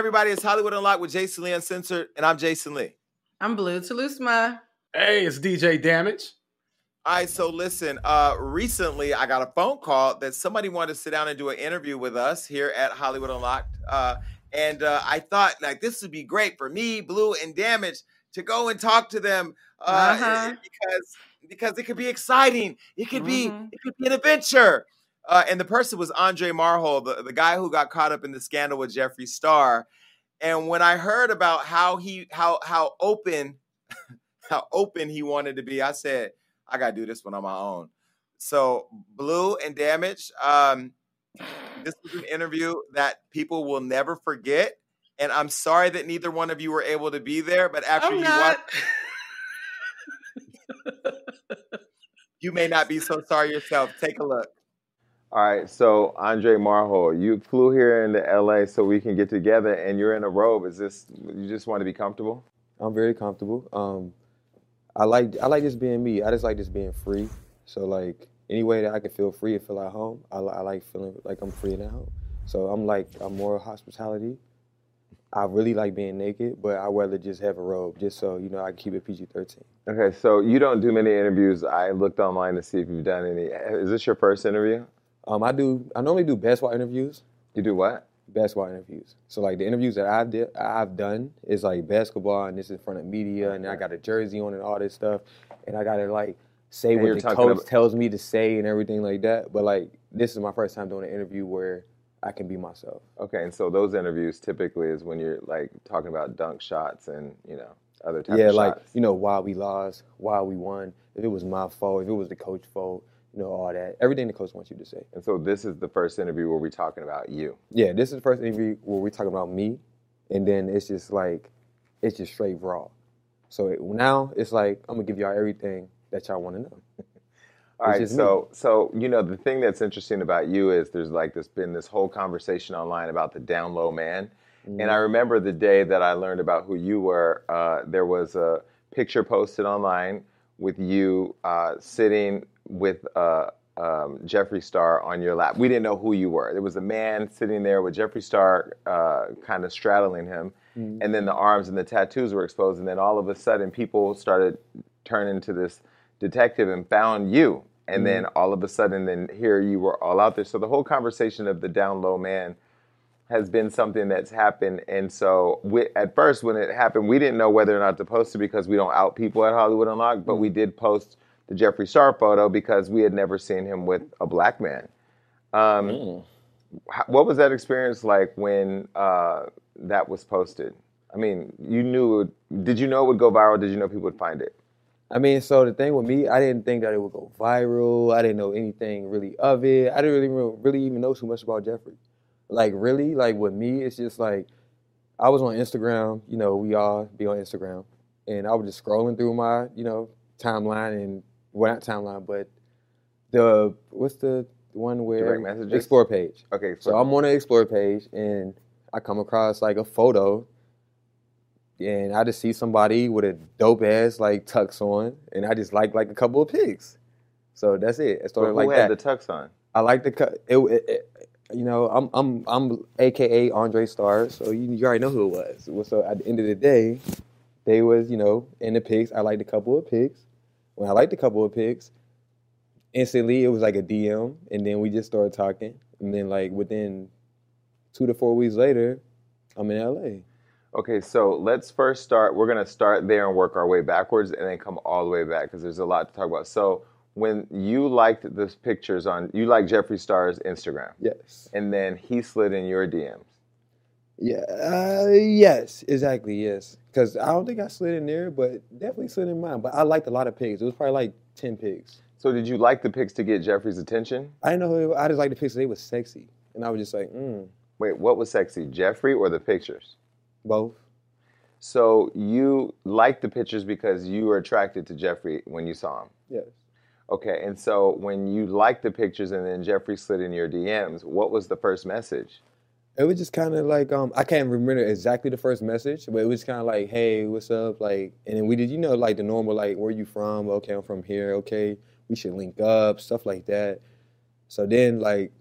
everybody? It's Hollywood Unlocked with Jason Lee Uncensored, and I'm Jason Lee. I'm Blue Telusma. Hey, it's DJ Damage. All right, so listen, uh, recently I got a phone call that somebody wanted to sit down and do an interview with us here at Hollywood Unlocked. Uh, and uh, I thought like this would be great for me, Blue, and Damage to go and talk to them uh, Uh-huh. because because it could be exciting. It could be Mhm. it could be an adventure. Uh, and the person was Andre Marhold, the, the guy who got caught up in the scandal with Jeffree Star. And when I heard about how he how how open how open he wanted to be, I said, I gotta do this one on my own. So Blue and Damage, um, this was an interview that people will never forget. And I'm sorry that neither one of you were able to be there, but after I'm you not. watch, you may not be so sorry yourself. Take a look. All right, so Andre Marhold, you flew here into LA so we can get together, and you're in a robe. Is this you just want to be comfortable? I'm very comfortable. Um, I like I like just being me. I just like just being free. So like any way that I can feel free and feel at home, I, I like feeling like I'm free and at home. So I'm like I'm more hospitality. I really like being naked, but I rather just have a robe, just so you know I can keep it PG-13. Okay, so you don't do many interviews. I looked online to see if you've done any. Is this your first interview? Um, I do I normally do basketball interviews. You do what? basketball interviews. So like the interviews that I've did, I've done is like basketball, and this is in front of media, and I got a jersey on and all this stuff, and I gotta like say And what the coach about- tells me to say and everything like that. But like this is my first time doing an interview where I can be myself. Okay, and so those interviews typically is when you're like talking about dunk shots and you know other types yeah, like shots. you know why we lost, why we won, if it was my fault, if it was the coach's fault, you know all that, everything the coach wants you to say. And so this is the first interview where we're talking about you. Yeah, this is the first interview where we're talking about me, and then it's just like, it's just straight raw. So it, now it's like I'm gonna give y'all everything that y'all want to know. All right, me. so so you know the thing that's interesting about you is there's like this been this whole conversation online about the down low man, and I remember the day that I learned about who you were. Uh, there was a picture posted online with you uh, sitting with uh, um, Jeffree Star on your lap. We didn't know who you were. There was a man sitting there with Jeffree Star uh, kind of straddling him, and then the arms and the tattoos were exposed, and then all of a sudden people started turning to this detective and found you. And then all of a sudden, then here you were all out there. So the whole conversation of the down low man has been something that's happened. And so we, at first, when it happened, we didn't know whether or not to post it because we don't out people at Hollywood Unlocked, but we did post the Jeffree Star photo because we had never seen him with a black man. Um, h- What was that experience like when uh, that was posted? I mean, you knew. Did you know it would go viral? Did you know people would find it? I mean, so the thing with me, I didn't think that it would go viral. I didn't know anything really of it. I didn't really really even know too much about Jeffree. Like really, like with me, it's just like I was on Instagram. You know, we all be on Instagram, and I was just scrolling through my you know timeline and well not timeline, but the what's the one where Direct messages? explore page. Okay, So I'm on the explore page and I come across like a photo and I just see somebody with a dope ass like tux on and I just like like a couple of pics. So that's it. It started who like had that. the tux on? I like the cut. It, it, it- you know, I'm I'm I'm AKA Andre Star, so you, you already know who it was. So at the end of the day, they was you know in the pics. I liked a couple of pics. When I liked a couple of pics, instantly it was like a DM, and then we just started talking, and then like within two to four weeks later, I'm in LA. Okay, so let's first start. We're going to start there and work our way backwards and then come all the way back because there's a lot to talk about. So, when you liked the pictures on, you like Jeffree Star's Instagram, Yes. and then he slid in your DMs. Yeah. Uh, yes. Exactly. Yes. Because I don't think I slid in there, but definitely slid in mine. But I liked a lot of pics. It was probably like ten pics. So, did you like the pics to get Jeffree's attention? I didn't know who. I just liked the pics. They was sexy, and I was just like, mm, Wait, what was sexy, Jeffree or the pictures? both. So, you liked the pictures because you were attracted to Jeffree when you saw him. Yes. Okay, and so when you liked the pictures and then Jeffree slid in your DMs, what was the first message? It was just kind of like um, I can't remember exactly the first message, but it was kind of like, "Hey, what's up?" Like, and then we did, you know, like the normal, like, "Where are you from?" Okay, I'm from here. Okay, we should link up, stuff like that. So then, like,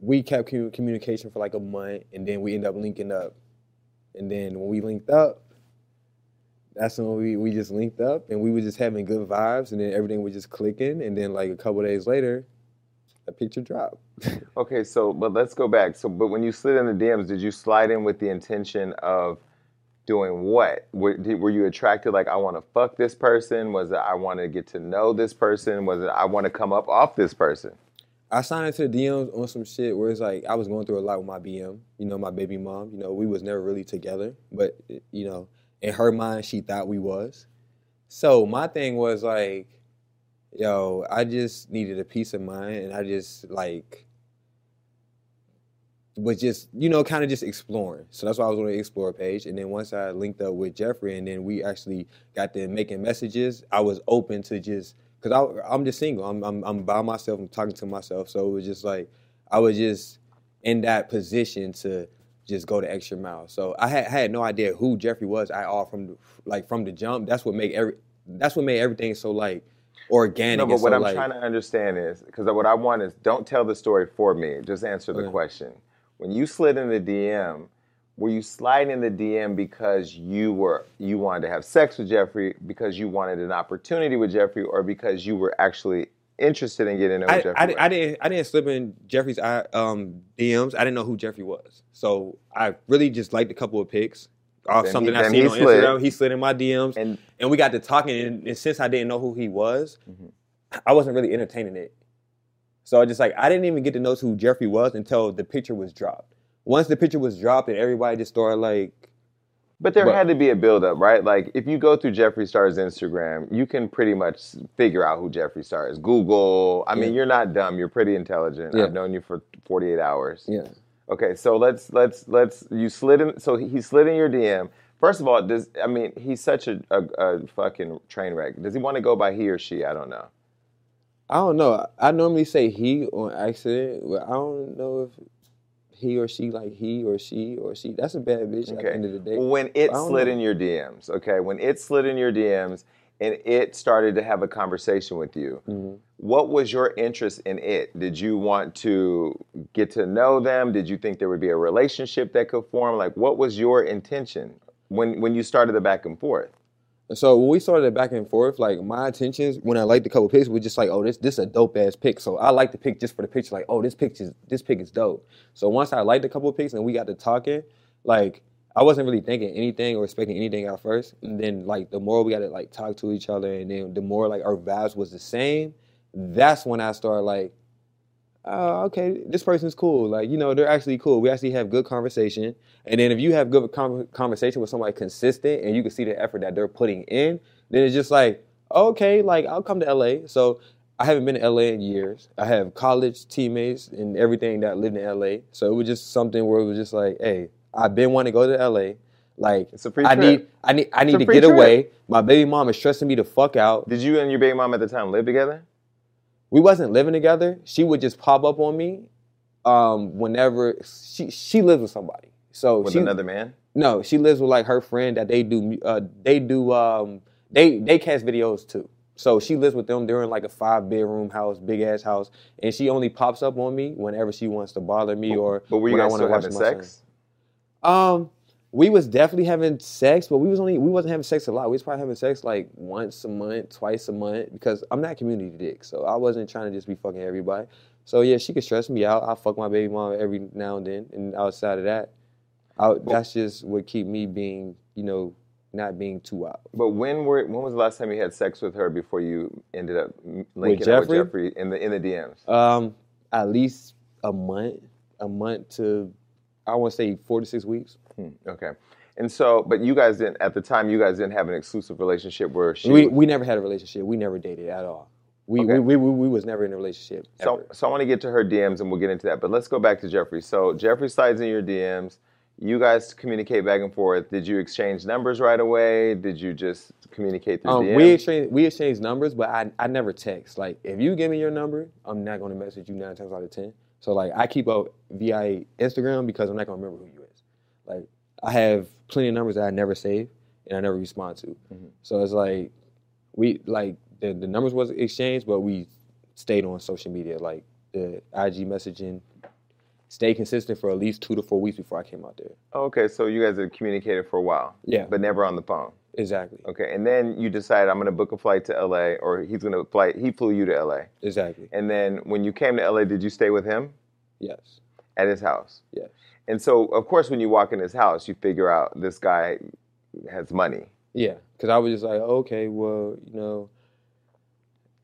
we kept communication for like a month, and then we end up linking up And then when we linked up, that's when we, we just linked up and we were just having good vibes and then everything was just clicking and then like a couple days later, a picture drop. Okay, so but let's go back. So, but when you slid in the DMs, did you slide in with the intention of doing what? Were, did, were you attracted like I want to fuck this person? Was it I want to get to know this person? Was it I want to come up off this person? I signed into the DMs on some shit where it's like I was going through a lot with my BM, you know, my baby mom. You know, we was never really together, but you know, in her mind, she thought we was. So my thing was like, yo, I just needed a peace of mind, and I just like was just you know kind of just exploring. So that's why I was on the explore page, and then once I linked up with Jeffree, and then we actually got to making messages, I was open to just because I'm just single. I'm, I'm I'm by myself. I'm talking to myself. So it was just like I was just in that position to just go the extra mile. So I had, had no idea who Jeffree was at all from the, like from the jump. That's what made every that's what made everything so like organic. No, but what so, I'm like, trying to understand is because what I want is don't tell the story for me. Just answer the Okay. question. When you slid in the DM, were you sliding in the DM because you were you wanted to have sex with Jeffree, because you wanted an opportunity with Jeffree, or because you were actually interested in getting to know I, Jeffree? I, I didn't I didn't slip in Jeffree's um, DMs. I didn't know who Jeffree was. So I really just liked a couple of pics. Off Then something he- I seen on slid. Instagram. He slid in my DMs. and and we got to talking and, and since i didn't know who he was Mhm. i wasn't really entertaining it so I just like i didn't even get to know who jeffree was until the picture was dropped once the picture was dropped and everybody just started like But there But- had to be a buildup, right? Like if you go through Jeffree Star's Instagram, you can pretty much figure out who Jeffree Star is. Google. I mean, Yeah. you're not dumb. You're pretty intelligent. Yeah. I've known you for 48 hours. yeah Okay, so let's let's let's you slid in. So he slid in your DM. First of all, does I mean he's such a, a, a fucking train wreck. Does he want to go by he or she? I don't know. i don't know i normally say he on accident but i don't know if he or she like he or she or she that's a bad bitch at the Okay. end of the day When it slid know. in your DMs, okay, when it slid in your DMs and it started to have a conversation with you, Mhm. what was your interest in it? Did you want to get to know them? Did you think there would be a relationship that could form? Like, what was your intention when when you started the back and forth? So when we started the back and forth, like my intentions when I liked a couple pics was just like, oh, this this a dope ass pic. So I like the pic just for the picture, like, oh, this picture this pic is dope. So once I liked a couple of pics and we got to talking, like I wasn't really thinking anything or expecting anything at first. And then like the more we got to like talk to each other, and then the more like our vibes was the same, that's when I started like, oh, okay, this person's cool. Like you know, they're actually cool. We actually have good conversation. And then if you have good con- conversation with somebody consistent and you can see the effort that they're putting in, then it's just like, okay, like I'll come to LA. So I haven't been to LA in years. I have college teammates and everything that lived in LA. So it was just something where it was just like, hey, I've been wanting to go to LA. Like It's a free I trip. need I need I need to get trip. away. My baby mom is stressing me the fuck out. Did you and your baby mom at the time live together? we wasn't living together. She would just pop up on me um, whenever she she lives with somebody. So With she, another man? no, she lives with like her friend that they do uh, they do um, they they cast videos too. So she lives with them. They're in like a five bedroom house, big ass house, and she only pops up on me whenever she wants to bother me or But were you when I guys still having my son. Um, we was definitely having sex, but we was only we wasn't having sex a lot. We was probably having sex like once a month, twice a month, because I'm not community dick, so I wasn't trying to just be fucking everybody. So yeah, she could stress me out. I fuck my baby mom every now and then, and outside of that, I, that's just what keep me being, you know, not being too out. But when were when was the last time you had sex with her before you ended up linking up with Jeffree? Jeffree in the in the DMs? Um, at least a month, a month to, I want to say four to six weeks. Hmm, okay. And so, but you guys didn't at the time. You guys didn't have an exclusive relationship where she. We we never had a relationship. We never dated at all. We Okay. we, we, we, we was never in a relationship. so, ever. so I want to get to her DMs and we'll get into that. But let's go back to Jeffree. So Jeffree slides in your DMs. You guys communicate back and forth. Did you exchange numbers right away? Did you just communicate through Um, DMs? we exchange we exchange numbers, but I I never text. Like if you give me your number, I'm not gonna message you nine times out of ten. So like I keep up via Instagram because I'm not gonna remember who you is. Like I have plenty of numbers that I never save and I never respond to. Mhm. So it's like we like the, the numbers was exchanged, but we stayed on social media like the IG messaging stayed consistent for at least two to four weeks before I came out there. Okay, so you guys had communicated for a while. Yeah. But never on the phone. Exactly. Okay, and then you decide I'm gonna book a flight to LA, or he's gonna fly. He flew you to LA, Exactly. and then when you came to LA, did you stay with him Yes. at his house? Yes. And so, of course, when you walk in his house, you figure out this guy has money. Yeah, because I was just like, okay, well, you know,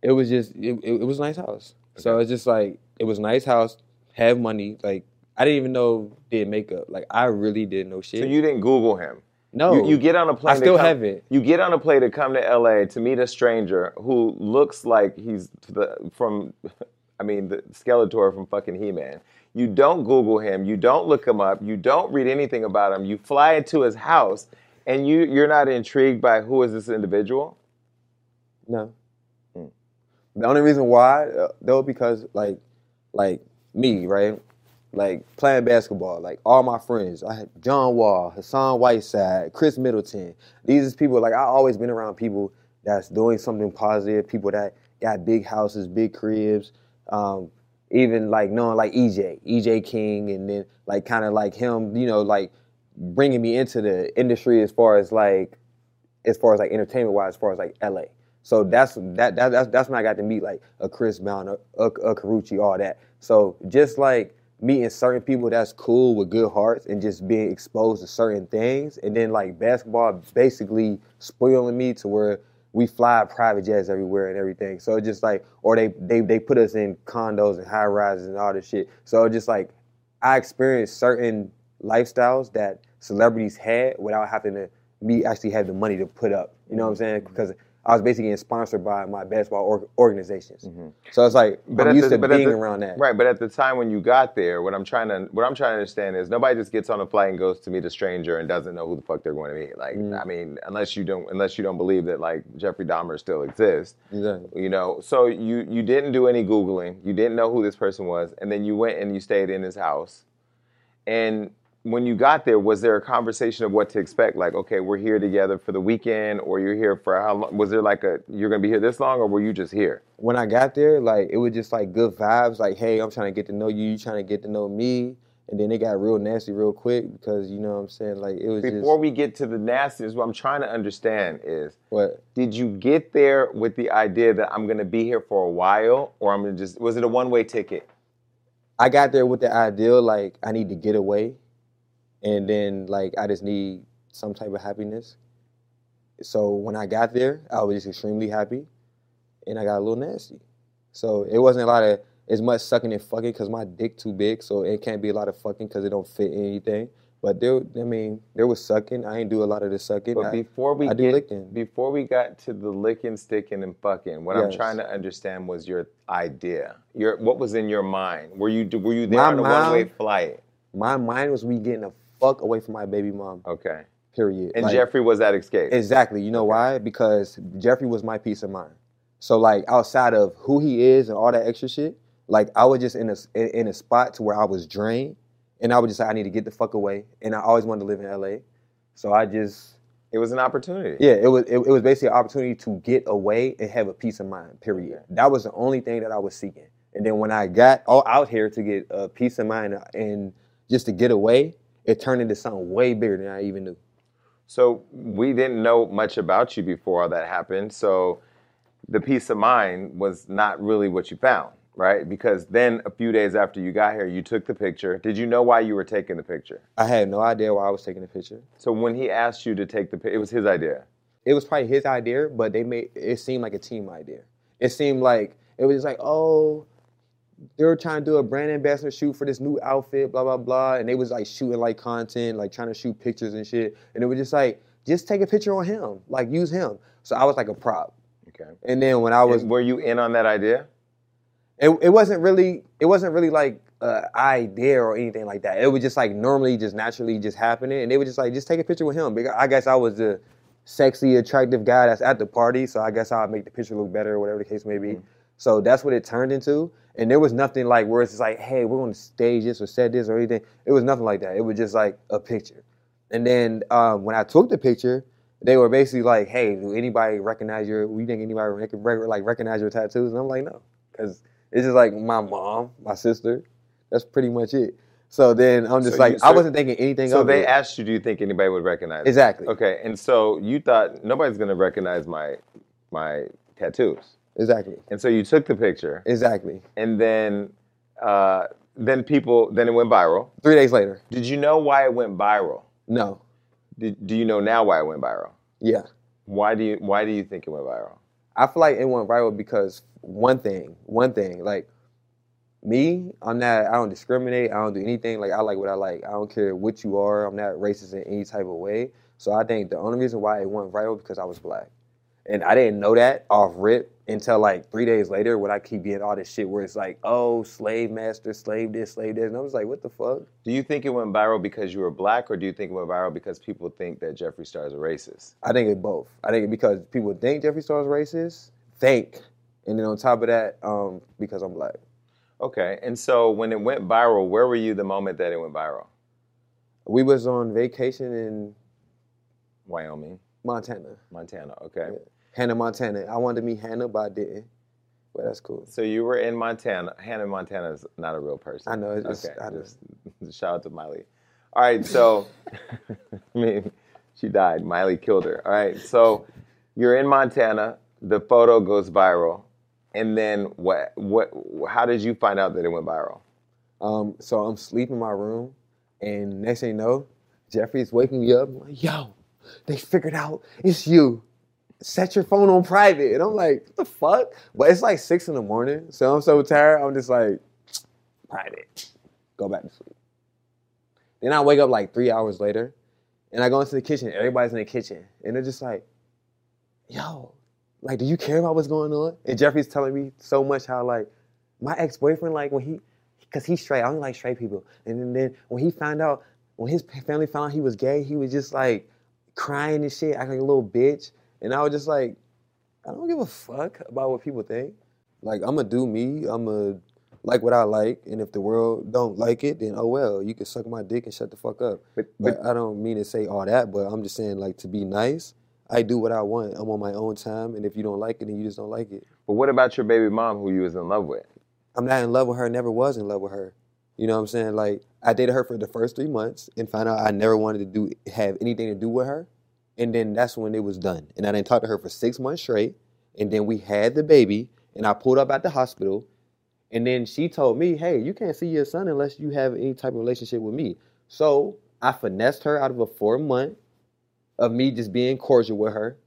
it was just it, it, it was a nice house. So Okay. it's just like it was a nice house, have money. Like I didn't even know did makeup. Like I really didn't know shit. So you didn't Google him. No, You, you get on a plane. I still to come, haven't. You get on a plane to come to LA to meet a stranger who looks like he's the, from, I mean, the Skeletor from fucking He-Man. You don't Google him. You don't look him up. You don't read anything about him. You fly into his house, and you you're not intrigued by who is this individual. No. Hmm. The only reason why, uh, though, because like, like me, right? Like playing basketball, like all my friends, I had John Wall, Hassan Whiteside, Khris Middleton. These is people like I always been around people that's doing something positive, people that got big houses, big cribs. Um, even like knowing like EJ, EJ King, and then like kind of like him, you know, like bringing me into the industry as far as like as far as like entertainment wise, as far as like LA. So that's that, that that's that's when I got to meet like a Chris Brown, a, a, a Karrueche, all that. So just like meeting certain people that's cool with good hearts and just being exposed to certain things, and then like basketball basically spoiling me to where we fly private jets everywhere and everything. So just like, or they they they put us in condos and high rises and all this shit. So just like I experienced certain lifestyles that celebrities had without having to me actually have the money to put up. You know what I'm saying? Mm-hmm. I was basically getting sponsored by my basketball or- organizations. So it's like Mm-hmm. But I'm used the- to being the- around that. Right, but at the time when you got there, what I'm trying to what I'm trying to understand is nobody just gets on a flight and goes to meet a stranger and doesn't know who the fuck they're going to meet. Like, Mm. I mean, unless you don't unless you don't believe that like Jeffrey Dahmer still exists, Exactly. you know. So you you didn't do any googling, you didn't know who this person was, and then you went and you stayed in his house. And when you got there, was there a conversation of what to expect? Like, okay, we're here together for the weekend, or you're here for how long? Was there like a you're gonna be here this long, or were you just here? When I got there, like it was just like good vibes. Like, hey, I'm trying to get to know you. You trying to get to know me. And then it got real nasty real quick because you know what I'm saying. Like it was Before just we get to the nastiness, what I'm trying to understand is what did you get there with the idea that I'm to be here for a while or I'm to just was it a one-way ticket? I got there with the idea like I need to get away, and then like I just need some type of happiness. So when I got there, I was just extremely happy, and I got a little nasty. So it wasn't a lot of as much sucking and fucking because my dick too big, so it can't be a lot of fucking because it don't fit anything. But there, I mean, there was sucking. I ain't do a lot of the sucking. But before we I do get licking. before we got to the licking, sticking and fucking, what I'm trying to understand was your idea. Your what was in your mind? Were you were you there My on a one-way mind- flight? my mind was we getting the fuck away from my baby mom. Okay. Period. And Like- Jeffree was that escape. Exactly. You know why? Because Jeffree was my peace of mind. So like outside of who he is and all that extra shit, like I was just in a in a spot to where I was drained, and I was just like, I need to get the fuck away. And I always wanted to live in LA, so I just it was an opportunity. yeah, it was it, it was basically an opportunity to get away and have a peace of mind. Period. That was the only thing that I was seeking. And then when I got all out here to get a peace of mind and just to get away, it turned into something way bigger than I even knew. So we didn't know much about you before all that happened. So the peace of mind was not really what you found, right? Because then a few days after you got here, you took the picture. Did you know why you were taking the picture? I had no idea why I was taking the picture. So when he asked you to take the picture, it was his idea. it was probably his idea, but they made it seem like a team idea. It seemed like it was just like, oh, they were trying to do a brand ambassador shoot for this new outfit, blah blah blah, and they was like shooting like content, like trying to shoot pictures and shit, and it was just like, just take a picture on him, like use him. So I was like a prop, Okay. and then when I was, And were you in on that idea? it, it wasn't really, it wasn't really like an idea or anything like that. It was just like normally, just naturally, just happening, and they were just like, just take a picture with him. Because I guess I was the sexy, attractive guy that's at the party, so I guess I'll make the picture look better, or whatever the case may be. Mm-hmm. So that's what it turned into. And there was nothing like where it's just like, hey, we're going to stage this or set this or anything. It was nothing like that. It was just like a picture. And then um, when I took the picture, they were basically like, hey, do anybody recognize your? We think anybody like recognize your tattoos? And I'm like, no, because it's just like my mom, my sister. That's pretty much it. So then I'm just So like, you- I wasn't thinking anything So they it. asked you, do you think anybody would recognize? it? exactly, Okay, and so you thought nobody's gonna recognize my my tattoos, exactly, and so you took the picture, exactly. and then uh, then people then it went viral. Three days later, Did you know why it went viral? no, Did, do you know now why it went viral? yeah. Why do you why do you think it went viral? I feel like it went viral because one thing, one thing, like me, I'm not, I don't discriminate, I don't do anything. Like I like what I like. I don't care what you are. I'm not racist in any type of way. So I think the only reason why it went viral because I was black, and I didn't know that off rip until like three days later when I keep getting all this shit where it's like, oh, slave master, slave this, slave this, and I was like, what the fuck? Do you think it went viral because you were black, or do you think it went viral because people think that Jeffree Star is a racist? I think it both. I think it because people think Jeffree Star is racist, think, and then on top of that, um, because I'm black. Okay, and so when it went viral, where were you the moment that it went viral? We was on vacation in Wyoming, Montana, Montana. Okay, Yeah. Hannah, Montana. I wanted to meet Hannah, but I didn't. But that's cool. so you were in Montana. Hannah Montana is not a real person. I know. It's, Okay, I know. just shout out to Miley. All right, so I mean, she died. Miley killed her. All right, so you're in Montana. The photo goes viral, and then what? What? How did you find out that it went viral? Um, so I'm sleeping in my room, and next thing you know, Jeffree's waking me up. I'm like, Yo, they figured out it's you. Set your phone on private, and I'm like, what the fuck? But it's like six in the morning, so I'm so tired. I'm just like, private. Go back to sleep. Then I wake up like three hours later, and I go into the kitchen. Everybody's in the kitchen, and they're just like, yo, like, do you care about what's going on? And Jeffree's telling me so much how like my ex boyfriend, like when he, cause he's straight. I don't like straight people. And then, then when he found out, when his family found out he was gay, he was just like crying and shit, acting like a little bitch. And I was just like, I don't give a fuck about what people think. Like I'm gonna do me. I'm gonna like what I like, and if the world don't like it, then oh well. You can suck my dick and shut the fuck up. But, But but I don't mean to say all that, but I'm just saying like to be nice. I do what I want. I'm on my own time, and if you don't like it, then you just don't like it. but what about your baby mom, who you was in love with? I'm not in love with her. Never was in love with her. You know what I'm saying? Like I dated her for the first three months and found out I never wanted to do have anything to do with her, and then that's when it was done. And I didn't talk to her for six months straight, and then we had the baby, and I pulled up at the hospital, and then she told me, "Hey, you can't see your son unless you have any type of relationship with me." So I finessed her out of a four month of me just being cordial with her,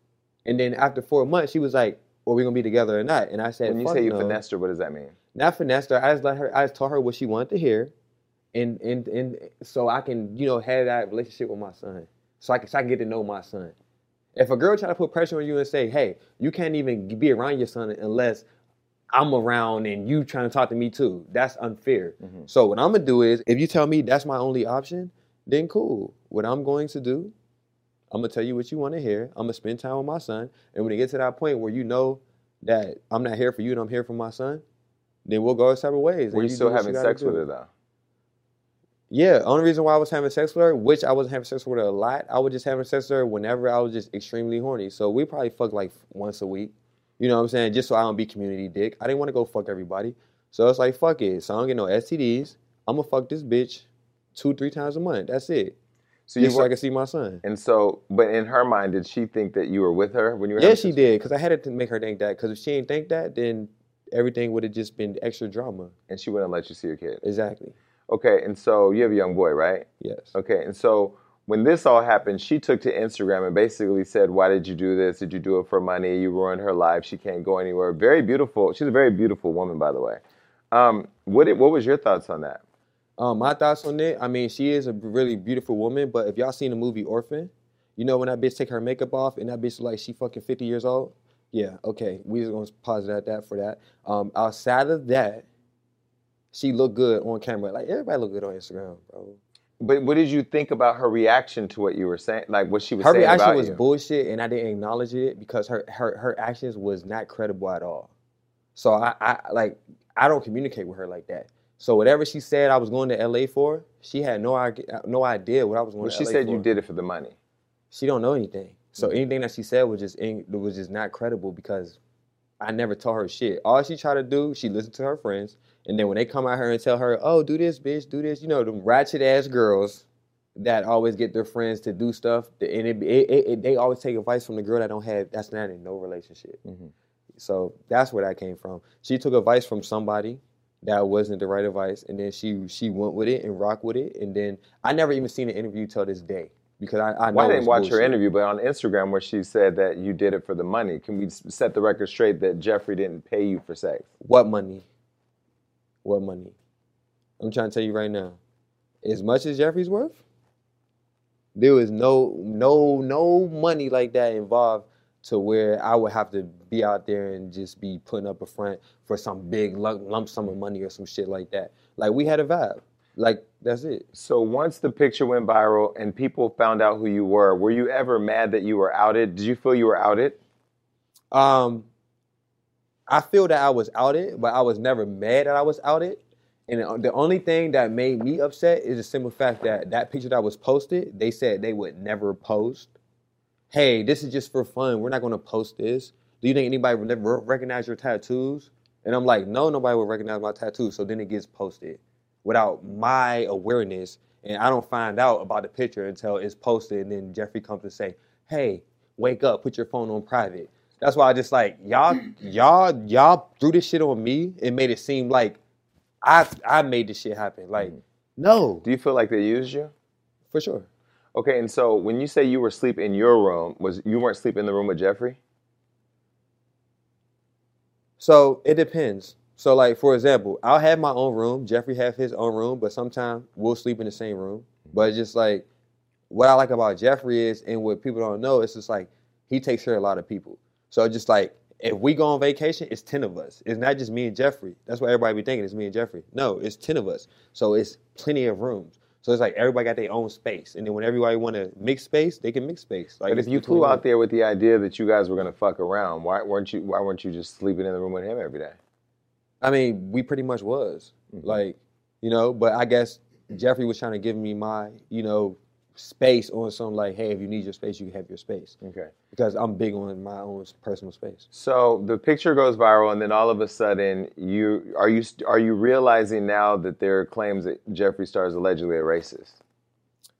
and then after four months, she was like, "Well, we gonna be together or not?" And I said, When you "Fuck say you no." finessed her, what does that mean? not finessed her. I just let her. I just told her what she wanted to hear, and and and so I can you know have that relationship with my son, so I can so I can get to know my son. If a girl try to put pressure on you and say, "Hey, you can't even be around your son unless I'm around and you trying to talk to me too," that's unfair. Mhm. So what I'm gonna do is, if you tell me that's my only option, then cool. What I'm going to do, I'm gonna tell you what you want to hear. I'm gonna spend time with my son, and when it gets to that point where you know that I'm not here for you and I'm here for my son, then we'll go our separate ways. Were and you still having gotta sex with do. her though? Yeah, only reason why I was having sex with her, which I wasn't having sex with her a lot, I was just having sex with her whenever I was just extremely horny. So we probably fuck like once a week. You know what I'm saying? Just so I don't be community dick. I didn't want to go fuck everybody. So it's like fuck it. So I don't get no STDs. I'm gonna fuck this bitch two, three times a month. That's it. So you so I can see my son. and so, but in her mind, did she think that you were with her when you were? Yeah, she did, because I had to make her think that. Because if she didn't think that, then everything would have just been extra drama. and she wouldn't let you see your kid. Exactly. Okay, and so you have a young boy, right? Yes. Okay, and so when this all happened, she took to Instagram and basically said, "Why did you do this? Did you do it for money? You ruined her life. She can't go anywhere." Very beautiful. She's a very beautiful woman, by the way. Um, what did, what was your thoughts on that? Um, my thoughts on it. I mean, she is a really beautiful woman, but if y'all seen the movie Orphan, you know when that bitch take her makeup off and that bitch like she fucking fifty years old. Yeah, okay, we just gonna pause it at that for that. Um, outside of that, she looked good on camera. Like everybody look good on Instagram, bro. But what did you think about her reaction to what you were saying? Like what she was Her saying reaction was you? bullshit, and I didn't acknowledge it because her her her actions was not credible at all. So I, I like I don't communicate with her like that. So whatever she said I was going to LA for, she had no idea no idea what I was going well, to she LA said for. you did it for the money. She don't know anything. So Mm-hmm. anything that she said was just in, was just not credible because I never told her shit. All she tried to do, she listened to her friends, And then when they come out here and tell her, "Oh, do this, bitch, do this," you know, them ratchet ass girls that always get their friends to do stuff, and it, it, it, they always take advice from the girl that don't have that's not in no relationship. Mhm. So that's where that came from. She took advice from somebody that wasn't the right advice, and then she she went with it and rocked with it, and then I never even seen an interview till this day because I I, know Well, I didn't watch her interview, but on Instagram where she said that you did it for the money. Can we set the record straight that Jeffree didn't pay you for sex? What money? What money? I'm trying to tell you right now. As much as Jeffree's worth, there was no no no money like that involved to where I would have to be out there and just be putting up a front for some big lump, sum of money or some shit like that. Like we had a vibe. Like that's it. So once the picture went viral and people found out who you were, were you ever mad that you were outed? Did you feel you were outed? Um, I feel that I was outed, but I was never mad that I was outed. And the- the only thing that made me upset is the simple fact that that picture that was posted, they said they would never post. Hey, this is just for fun. We're not going to post this. Do you think anybody would ever recognize your tattoos? And I'm like, no, nobody will recognize my tattoos. So then it gets posted without my awareness. And I don't find out about the picture until it's posted. And then Jeffree comes to say, hey, wake up, put your phone on private. That's why I just like y'all, y'all, y'all threw this shit on me and made it seem like I I made this shit happen. Like, mm. no, Do you feel like they used you? for sure. Okay, and so when you say you were asleep in your room, was you weren't sleeping in the room with Jeffree? So it depends. So like for example, I'll have my own room. Jeffree have his own room, but sometimes we'll sleep in the same room. Mm-hmm. But it's just like what I like about Jeffree is, and what people don't know, it's just like he takes care of a lot of people. So just like if we go on vacation, it's ten of us. It's not just me and Jeffree. That's what everybody be thinking. It's me and Jeffree. No, it's ten of us. So it's plenty of rooms. So it's like everybody got their own space, and then when everybody want to mix space, they can mix space. Like But if you flew out there with the idea that you guys were gonna fuck around, why weren't you why weren't you just sleeping in the room with him every day? I mean, we pretty much was Mhm. like, you know. But I guess Jeffree was trying to give me my, you know, space on some like, hey, if you need your space, you can have your space Okay. because I'm big on my own personal space. So the picture goes viral, and then all of a sudden, you are you are you realizing now that there are claims that Jeffree Star is allegedly a racist?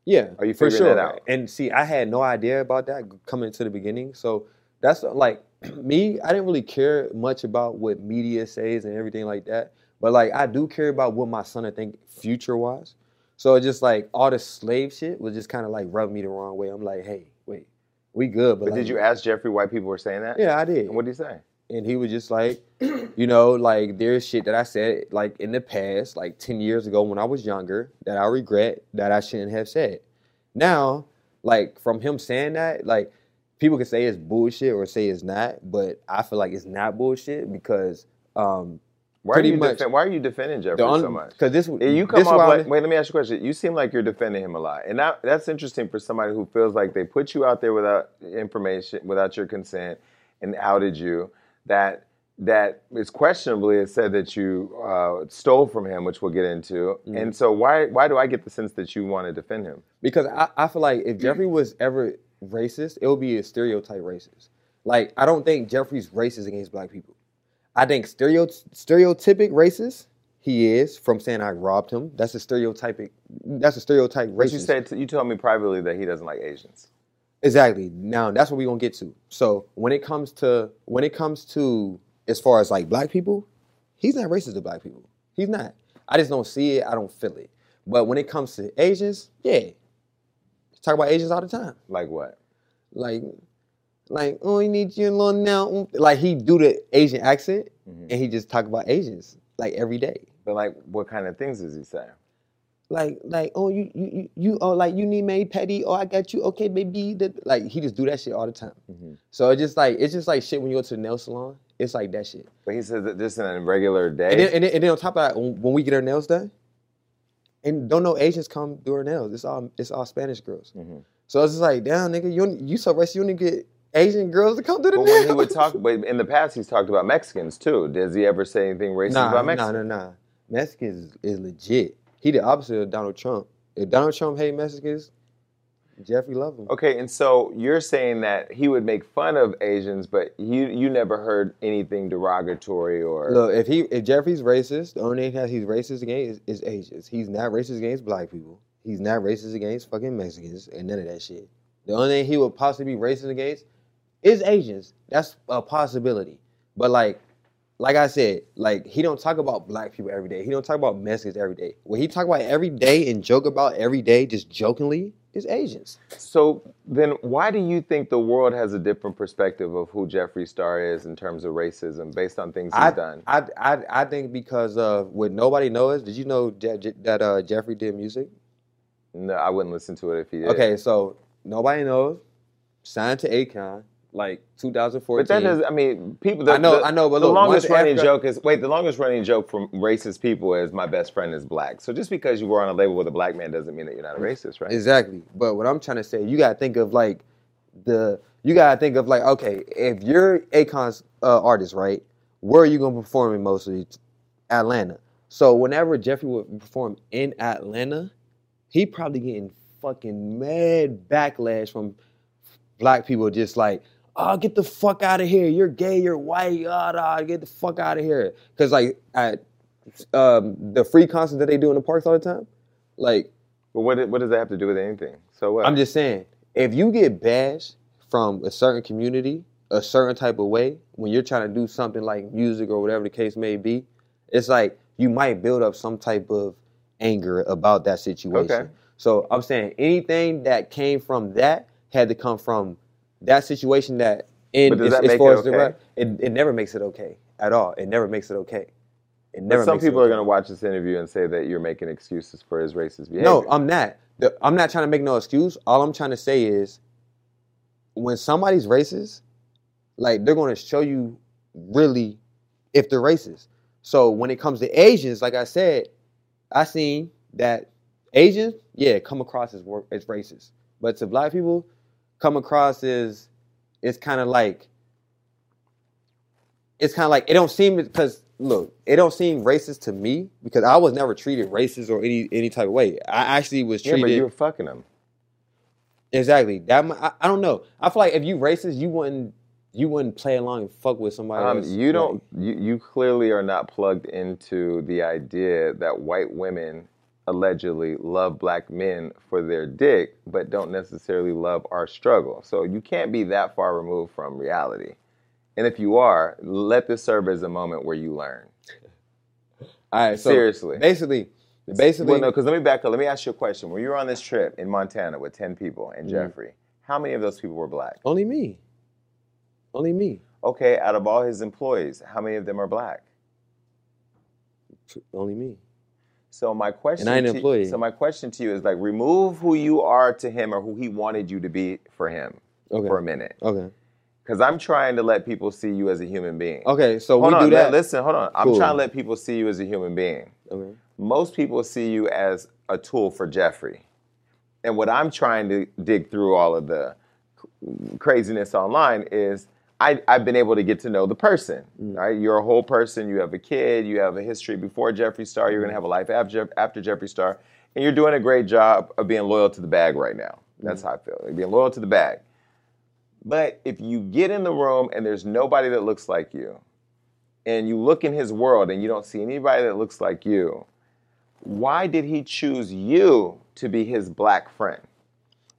Yeah, Are you for figuring sure. that out? And see, I had no idea about that coming to the beginning. So that's like me. I didn't really care much about what media says and everything like that. But like, I do care about what my son I think future wise. So it just like all the slave shit was just kind of like rub me the wrong way. I'm like, hey, wait, we good, but, But like, did you ask Jeffree why people were saying that? Yeah, I did. And what did he say? and he was just like, you know, like there's shit that I said like in the past, like ten years ago when I was younger, that I regret that I shouldn't have said. Now, like from him saying that, like people can say it's bullshit or say it's not, but I feel like it's not bullshit because um Why are you much. defen- why are you defending Jeffree the so much? because this You come this off why like wait. Let me ask you a question. You seem like you're defending him a lot, and that that's interesting for somebody who feels like they put you out there without information, without your consent, and outed you. That that is questionably it said that you uh, stole from him, which we'll get into. Mm. And so why why do I get the sense that you want to defend him? because I, I feel like if Jeffree was ever racist, it would be a stereotype racist. Like I don't think Jeffree's racist against black people. I think stereo, stereotypic racist he is from saying I robbed him. That's a stereotypic. That's a stereotype But racist. you said you told me privately that he doesn't like Asians. Exactly. Now that's what we're gonna get to. So when it comes to when it comes to as far as like black people, he's not racist to black people. He's not. I just don't see it. I don't feel it. But when it comes to Asians, yeah, talk about Asians all the time. Like what? Like, like oh, you need you little now. Like he do the Asian accent Mhm. and he just talk about Asians like every day. But like, what kind of things does he say? like like oh you you you- oh like you need made petty oh I got you okay baby that like he just do that shit all the time. Mhm. So it's just like it's just like shit when you go to the nail salon. It's like that shit. But he says that just in a regular day. And then, and then and then on top of that, when we get our nails done, and don't know Asians come do our nails. It's all it's all Spanish girls. Mhm. So it's just like damn nigga, you you so racist. You only get Asian girls to come do the But nails. when he would talk, but in the past he's talked about Mexicans too. Does he ever say anything racist nah, about Mexicans? nah, nah. Mexicans is, is legit. He the opposite of Donald Trump. If Donald Trump hate Mexicans, Jeffree loved him. Okay, and so you're saying that he would make fun of Asians, but you you never heard anything derogatory or Look, if he if Jeffree's racist, the only thing that he's racist against is, is Asians. He's not racist against black people. He's not racist against fucking Mexicans and none of that shit. The only thing he would possibly be racist against is Asians. That's a possibility. But like like I said, like he don't talk about black people every day. He don't talk about Mexicans every day. What he talk about every day and joke about every day, just jokingly, is Asians. So then, why do you think the world has a different perspective of who Jeffree Star is in terms of racism based on things he's I, done? I, I, I think because of what nobody knows. Did you know Je- that uh, Jeffree did music? no, I wouldn't listen to it if he did. Okay, so nobody knows. Signed to Akon, like 2014. But that does, I mean, people. The, I know- the- I know, but the look, longest running Africa- joke is wait. The longest running joke from racist people is my best friend is black. So just because you were on a label with a black man doesn't mean that you're not a racist, right? Exactly. But what I'm trying to say, you gotta think of like the you gotta think of like, okay, if you're Akon's uh, artist, right? Where are you gonna perform in mostly? Atlanta. So whenever Jeffree would perform in Atlanta, he probably getting fucking mad backlash from black people just like, oh, get the fuck out of here. You're gay, you're white, ah, da, get the fuck out of here. Cause like at um, the free concerts that they do in the parks all the time, like But what what does that have to do with anything? So what? I'm just saying, if you get bashed from a certain community, a certain type of way, when you're trying to do something like music or whatever the case may be, it's like you might build up some type of anger about that situation. Okay. So I'm saying anything that came from that had to come from that situation that in as, that as far it as the rap, it, it never makes it okay at all. It never makes it okay. It never But some makes it people are going to watch this interview and say that you're making excuses for his racist behavior. No, I'm not. The- I'm not trying to make no excuse. All I'm trying to say is when somebody's racist, like they're going to show you really if they're racist. So when it comes to Asians, like I said, I seen that Asians, yeah, come across as as racist, but to black people, come across as it's kind of like it's kind of like it don't seem because look, it don't seem racist to me because I was never treated racist or any any type of way. I actually was treated. yeah, but you were fucking them. exactly that. I, I don't know. I feel like if you racist, you wouldn't you wouldn't play along and fuck with somebody. Um, else. you don't. You, you clearly are not plugged into the idea that white women allegedly love black men for their dick, but don't necessarily love our struggle. So you can't be that far removed from reality. And if you are, let this serve as a moment where you learn. All right, so Seriously. basically, basically, Well, no, because let me back up. Let me ask you a question. When you were on this trip in Montana with ten people and Mhm. Jeffree, how many of those people were black? only me, only me, Okay, out of all his employees, how many of them are black? only me. So my question, And I an to- so my question to you is like, remove who you are to him or who he wanted you to be for him Okay, for a minute, okay, because I'm trying to let people see you as a human being. okay. So hold we on, do that. li- listen, hold on. I'm trying to let people see you as a human being. Okay. Most people see you as a tool for Jeffree, and what I'm trying to dig through all of the craziness online is I, I've been able to get to know the person. Mm. Right, you're a whole person. You have a kid. You have a history before Jeffree Star. You're gonna mm-hmm. have a life after after Jeffree Star, and you're doing a great job of being loyal to the bag right now. That's mm. how I feel. Like being loyal to the bag. But if you get in the room and there's nobody that looks like you, and you look in his world and you don't see anybody that looks like you, why did he choose you to be his black friend?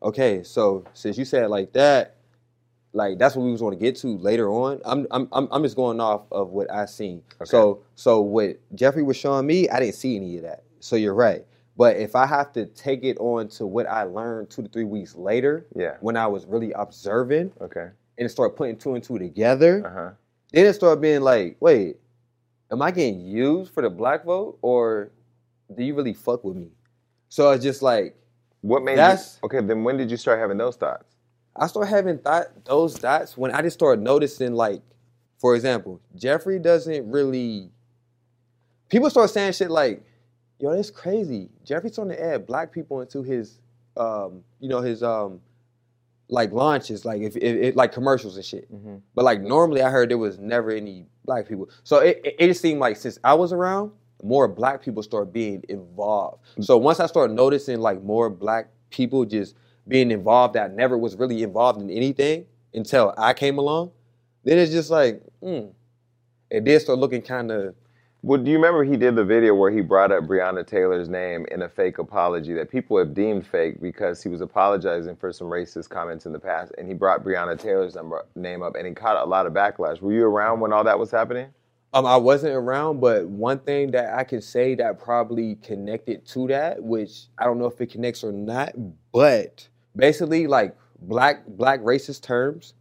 Okay, so since you said it like that, like that's what we was going to get to later on. I'm I'm I'm I'm just going off of what I seen. Okay. So so what Jeffree was showing me, I didn't see any of that. So you're right. But if I have to take it on to what I learned two to three weeks later, Yeah. when I was really observing Okay. and start putting two and two together, Uh huh. then it started being like, wait, am I getting used for the black vote or do you really fuck with me? So it's just like What made That's- you? Okay, then when did you start having those thoughts? I started having thought those thoughts when I just started noticing, like, for example, Jeffree doesn't really. People start saying shit like, "Yo, that's crazy." Jeffree's starting to add black people into his, um, you know, his um, like launches, like if, if, it like commercials and shit. But like normally, I heard there was never any black people. So it, it, it just seemed like since I was around, more black people started being involved. So once I started noticing like more black people just being involved that never was really involved in anything until I came along, then it's just like, mm. It did start looking kind of. Well, do you remember he did the video where he brought up Breonna Taylor's name in a fake apology that people have deemed fake because he was apologizing for some racist comments in the past, and he brought Breonna Taylor's number, name up, and he caught a lot of backlash. Were you around when all that was happening? Um, I wasn't around, but one thing that I can say that probably connected to that, which I don't know if it connects or not, but basically, like black black racist terms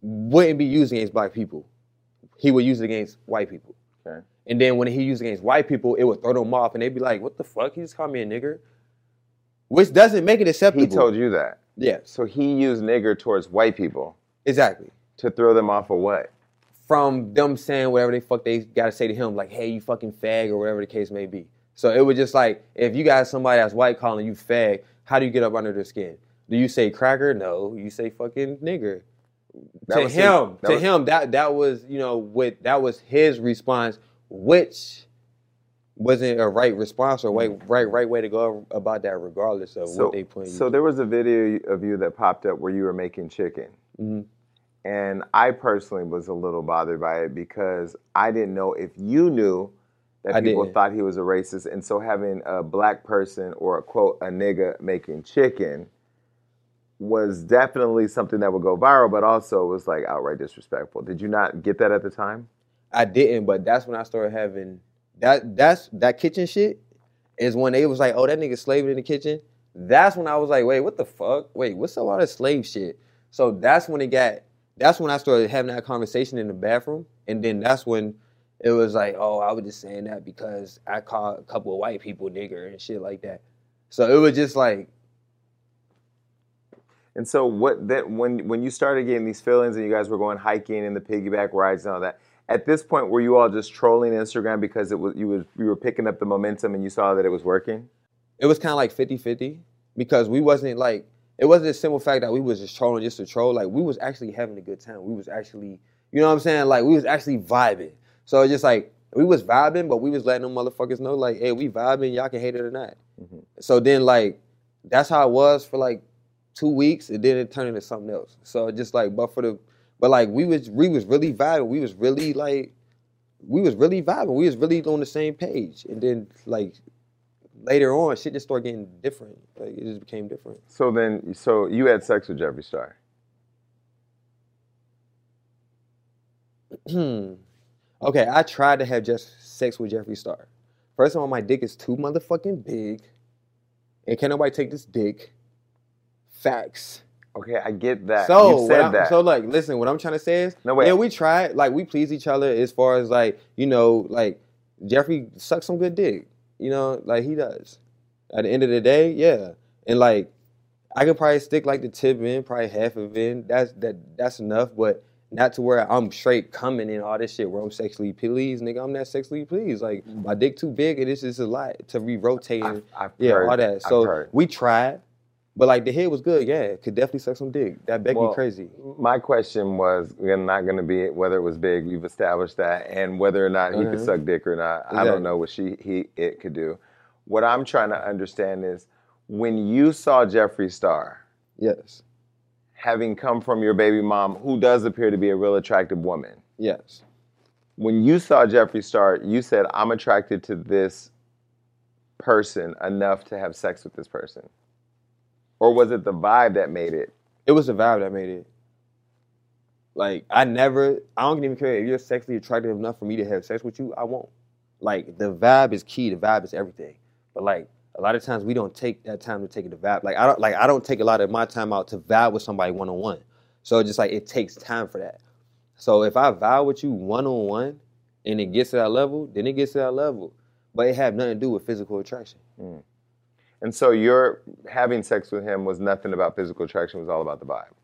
wouldn't be used against black people. He would use it against white people. Okay. And then when he used it against white people, it would throw them off, and they'd be like, "What the fuck? He just called me a nigger," which doesn't make it acceptable. He told you that. Yeah, So he used nigger towards white people exactly. to throw them off of what? From them saying whatever they fuck they gotta say to him, like, "Hey, you fucking fag," or whatever the case may be. So it was just like, if you got somebody that's white calling you fag, how do you get up under their skin? Do you say cracker? No, you say fucking nigger. That to his- him, that to was- him, that that was you know with that was his response, which wasn't a right response or right right right way to go about that, regardless of So, what they put. so there was a video of you that popped up where you were making chicken. Mhm. And I personally was a little bothered by it because I didn't know if you knew that I people didn't. thought he was a racist. And so having a black person or a quote, a nigga making chicken was definitely something that would go viral, but also was like outright disrespectful. Did you not get that at the time? I didn't, but that's when I started having that. That's that kitchen shit is when they was like, "Oh, that nigga slaving in the kitchen." That's when I was like, "Wait, what the fuck? Wait, what's up all that slave shit?" So that's when it got. That's when I started having that conversation in the bathroom, and then that's when it was like, "Oh, I was just saying that because I caught a couple of white people nigger and shit like that." So it was just like, And so what that when when you started getting these feelings and you guys were going hiking and the piggyback rides and all that, at this point were you all just trolling Instagram because it was you was you were picking up the momentum and you saw that it was working? it was kind of like 50-50 because we wasn't like it wasn't a simple fact that we was just trolling just to troll like we was actually having a good time we was actually you know what i'm saying like we was actually vibing so it's just like we was vibing but we was letting them motherfuckers know like hey we vibing y'all can hate it or not Mhm. so then like that's how it was for like two weeks and then it turned into something else so just like but for the but like we was we was really vibing we was really like we was really vibing we was really on the same page and then like later on, shit just started getting different. Like it just became different. So then so you had sex with Jeffree Star. okay, I tried to have just sex with Jeffree Star. First of all, my dick is too motherfucking big, and can't nobody take this dick. Facts. Okay, I get that. So you said that. so like, listen, what I'm trying to say is, No, wait. yeah, we tried. Like we please each other as far as like you know, like Jeffree sucks some good dick. You know, like he does. At the end of the day, yeah, and like I could probably stick like the tip in, probably half of it. That's that. That's enough, but not to where I'm straight coming in all this shit where I'm sexually pleased, nigga. I'm not sexually pleased. Like my dick too big, and it's just a lot to be rotating. I've, I've yeah, heard, all that. So heard. we tried, but like the head was good. Yeah, could definitely suck some dick. That Becky Well, crazy. My question was again, not going to be whether it was big. We've established that, and whether or not he could Mhm. suck dick or not. I don't know what she he it could do. What I'm trying to understand is when you saw Jeffree Star Yes. Having come from your baby mom, who does appear to be a real attractive woman. Yes. When you saw Jeffree Star, you said, "I'm attracted to this person enough to have sex with this person," or was it the vibe that made it? It was the vibe that made it. Like I never, I don't even care if you're sexually attractive enough for me to have sex with you. I won't. Like the vibe is key. The vibe is everything. But like a lot of times we don't take that time to take the vibe. Like I don't like I don't take a lot of my time out to vibe with somebody one on one. So just like it takes time for that. So if I vibe with you one on one and it gets to that level, then it gets to that level. But it have nothing to do with physical attraction. Mm. And so your having sex with him was nothing about physical attraction; it was all about the vibe.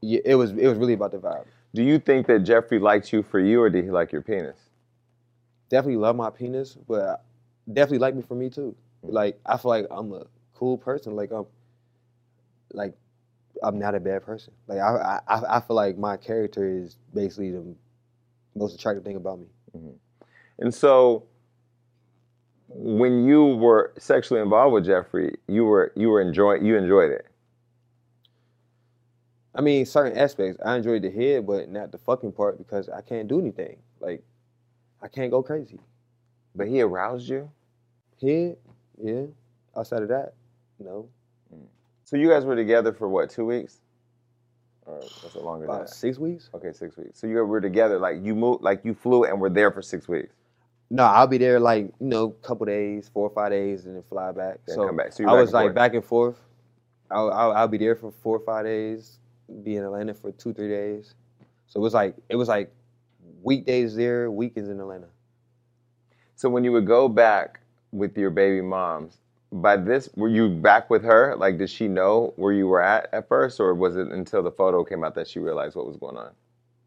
Yeah, it was it was really about the vibe. Do you think that Jeffree liked you for you, or did he like your penis? definitely love my penis, but definitely like me for me too. Mm. Like I feel like I'm a cool person. Like I'm, like I'm not a bad person. Like I I, I feel like my character is basically the most attractive thing about me. Mm-hmm. And so, when you were sexually involved with Jeffree, you were you were enjoying you enjoyed it. I mean, certain aspects. I enjoyed the head, but not the fucking part because I can't do anything. Like, I can't go crazy. But he aroused you. Head, yeah. Outside of that, no. Mm. So you guys were together for what? Two weeks? Or was it longer than that? six weeks. Okay, six weeks. So you were together, like you moved, like you flew and were there for six weeks. No, I'll be there like you know, couple days, four or five days, and then fly back. Then so come back. So you're I back was like forth. back and forth. I'll, I'll I'll be there for four or five days, be in Atlanta for two three days. So it was like it was like weekdays there, weekends in Atlanta. So when you would go back with your baby moms, by this, were you back with her? Like, did she know where you were at at first, or was it until the photo came out that she realized what was going on?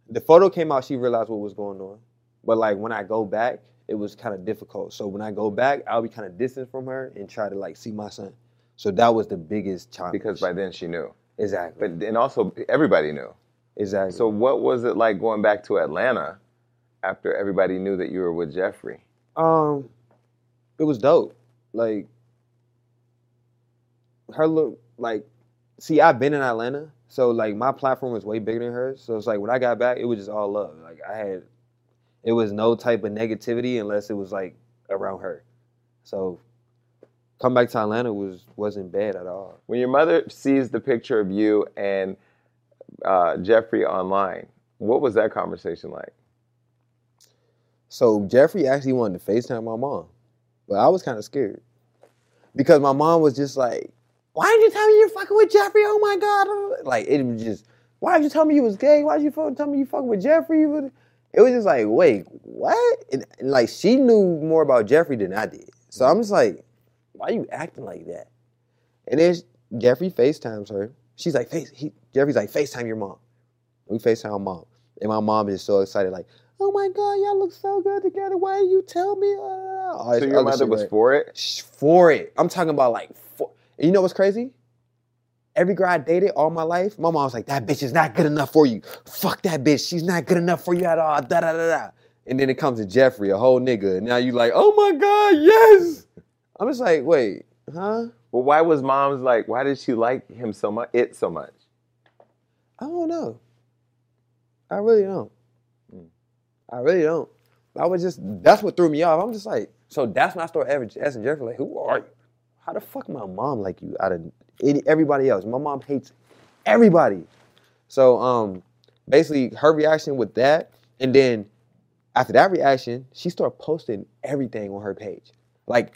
The photo came out, she realized what was going on. But like when I go back, it was kind of difficult. So when I go back, I'll be kind of distant from her and try to like see my son. So that was the biggest challenge. Because by then she knew, exactly, but and also everybody knew. exactly. So what was it like going back to Atlanta after everybody knew that you were with Jeffree? Um, it was dope. Like her look, like, see, I've been in Atlanta, so like my platform was way bigger than hers. So it's like when I got back, it was just all love. Like I had, it was no type of negativity unless it was like around her. So come back to Atlanta was wasn't bad at all. When your mother sees the picture of you and uh, Jeffree online, what was that conversation like? So Jeffree actually wanted to FaceTime my mom, but I was kind of scared because my mom was just like, "Why did you tell me you're fucking with Jeffree? Oh my god!" Oh like it was just, "Why did you tell me you was gay? Why did you fucking tell me you fucking with Jeffree?" It was just like, "Wait, what?" And, and, like she knew more about Jeffree than I did, so I'm just like, "Why are you acting like that?" And then Jeffree FaceTimes her. She's like, "Face." He, Jeffree's like, "FaceTime your mom." We FaceTime mom, and my mom is so excited, like. Oh my God, y'all look so good together. Why didn't you tell me? Uh, all So your mother was right? for it. For it. I'm talking about like, for, and you know what's crazy? Every girl I dated all my life, my mom was like, "That bitch is not good enough for you. Fuck that bitch. She's not good enough for you at all." Da da da da. And then it comes to Jeffree, a whole nigga, and now you're like, "Oh my God, yes." I'm just like, wait, huh? Well, why was mom's like? Why did she like him so much? It so much? I don't know. I really don't. I really don't. I was just that's what threw me off. I'm just like, so that's when I started average- asking Jeffree, like, who are you? How the fuck my mom like you out of any, everybody else? My mom hates everybody. So um basically her reaction with that, and then after that reaction, she started posting everything on her page. Like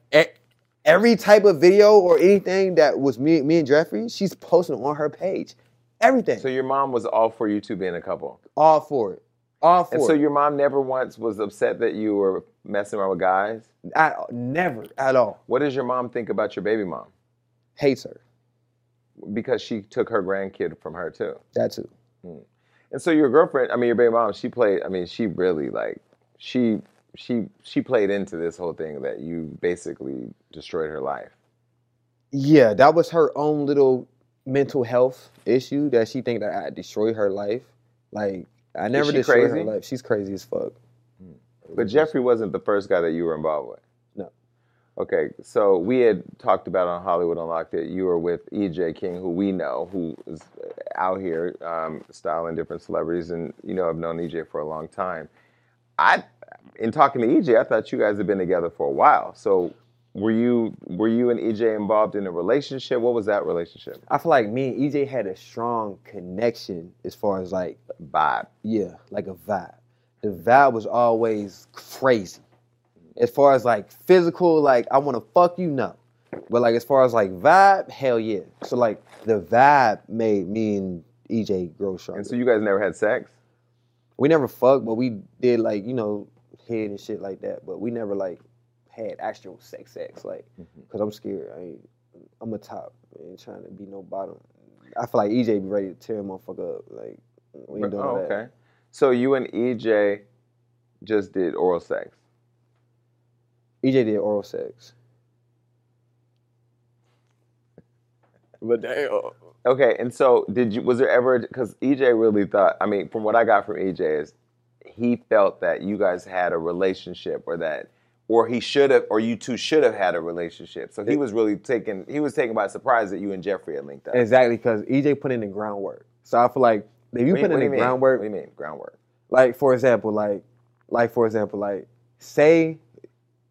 every type of video or anything that was me, me and Jeffree, she's posting on her page. Everything. So your mom was all for you two being a couple, All for it. All and so your mom never once was upset that you were messing around with guys. At, never at all. What does your mom think about your baby mom? Hates her. Because she took her grandkid from her too. That too. Hmm. And so your girlfriend, I mean your baby mom, she played. I mean, she really like she she she played into this whole thing that you basically destroyed her life. Yeah, that was her own little mental health issue that she think that I destroyed her life. Like I never she destroyed crazy? her life. She's crazy as fuck. But Jeffree wasn't the first guy that you were involved with. No. Okay, so we had talked about on Hollywood Unlocked that you were with EJ King, who we know, who is out here um, styling different celebrities, and you know I've known EJ for a long time. I, in talking to EJ, I thought you guys had been together for a while. So were you were you and EJ involved in a relationship? What was that relationship? I feel like me and EJ had a strong connection as far as like Vibe. yeah, like a vibe. The vibe was always crazy. As far as like physical, like I want to fuck you, no. But like as far as like vibe, hell yeah. So like the vibe made me and EJ grow stronger. And so you guys never had sex. we never fucked, but we did like you know head and shit like that. But we never like had actual sex, sex like mm-hmm. because I'm scared. I ain't, I'm a top. I ain't trying to be no bottom. I feel like EJ be ready to tear a motherfucker up. Like we ain't doing oh, all that. okay. So you and EJ just did oral sex. EJ did oral sex. But damn. Okay, and so did you? Was there ever? Because EJ really thought. I mean, from what I got from EJ is, he felt that you guys had a relationship, or that or he should have, or you two should have had a relationship. So he was really taken. He was taken by surprise that you and Jeffree had linked up. Exactly, because EJ put in the groundwork. So I feel like if you What put in the mean? groundwork, What do you mean groundwork? like for example, like like for example, like say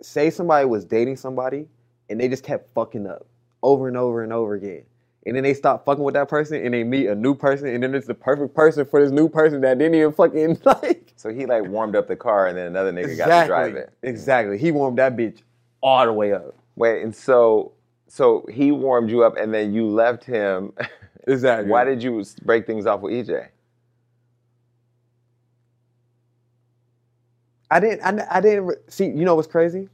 say somebody was dating somebody and they just kept fucking up over and over and over again. And then they stop fucking with that person and they meet a new person and then it's the perfect person for this new person that didn't even fucking like So he like warmed up the car, and then another nigga got to drive it. Exactly. He warmed that bitch all the way up. Wait, and so so he warmed you up, and then you left him. Exactly. Why did you break things off with EJ? I didn't. I, I didn't see. You know what's crazy?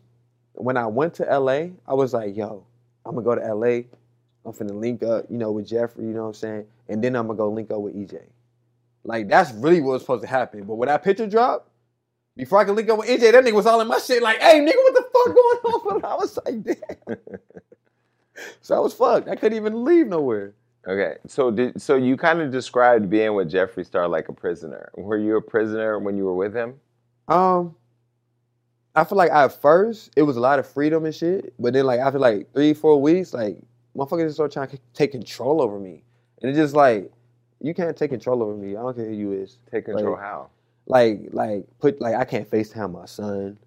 When I went to LA, I was like, "Yo, I'm gonna go to LA. I'm finna link up, you know, with Jeffree. You know what I'm saying? And then I'm gonna go link up with EJ. Like that's really what was supposed to happen. But when that picture dropped, before I could link up with EJ, that nigga was all in my shit. Like, "Hey, nigga, what the fuck going on?" I was like, "Damn." so I was fucked. I couldn't even leave nowhere. Okay, so did so you kind of described being with Jeffree Star like a prisoner. Were you a prisoner when you were with him? Um, I feel like at first it was a lot of freedom and shit, but then like after like three, four weeks, like motherfuckers just start trying to take control over me, and it's just like you can't take control over me. I don't care who you is. Take control Like- how? Like, like put like I can't Facetime my son.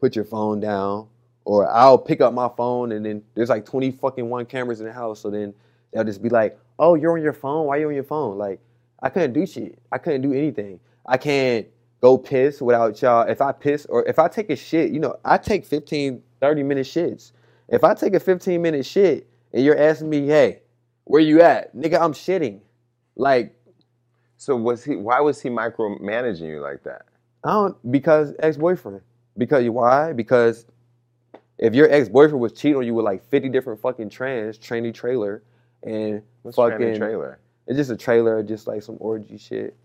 Put your phone down, or I'll pick up my phone and then there's like twenty fucking one cameras in the house, so then they'll just be like, "Oh, you're on your phone. Why are you on your phone?" Like I couldn't do shit. I couldn't do anything. I can't go piss without y'all. If I piss or if I take a shit, you know, I take 15, 30 minute shits. If I take a 15 minute shit and you're asking me, hey, where you at? Nigga, I'm shitting. Like, So was he? Why was he micromanaging you like that? I don't because ex-boyfriend. Because why? Because if your ex-boyfriend was cheating on you with like 50 different fucking trans, tranny trailer, and What's fucking fucking trailer? It's just a trailer, just like some orgy shit.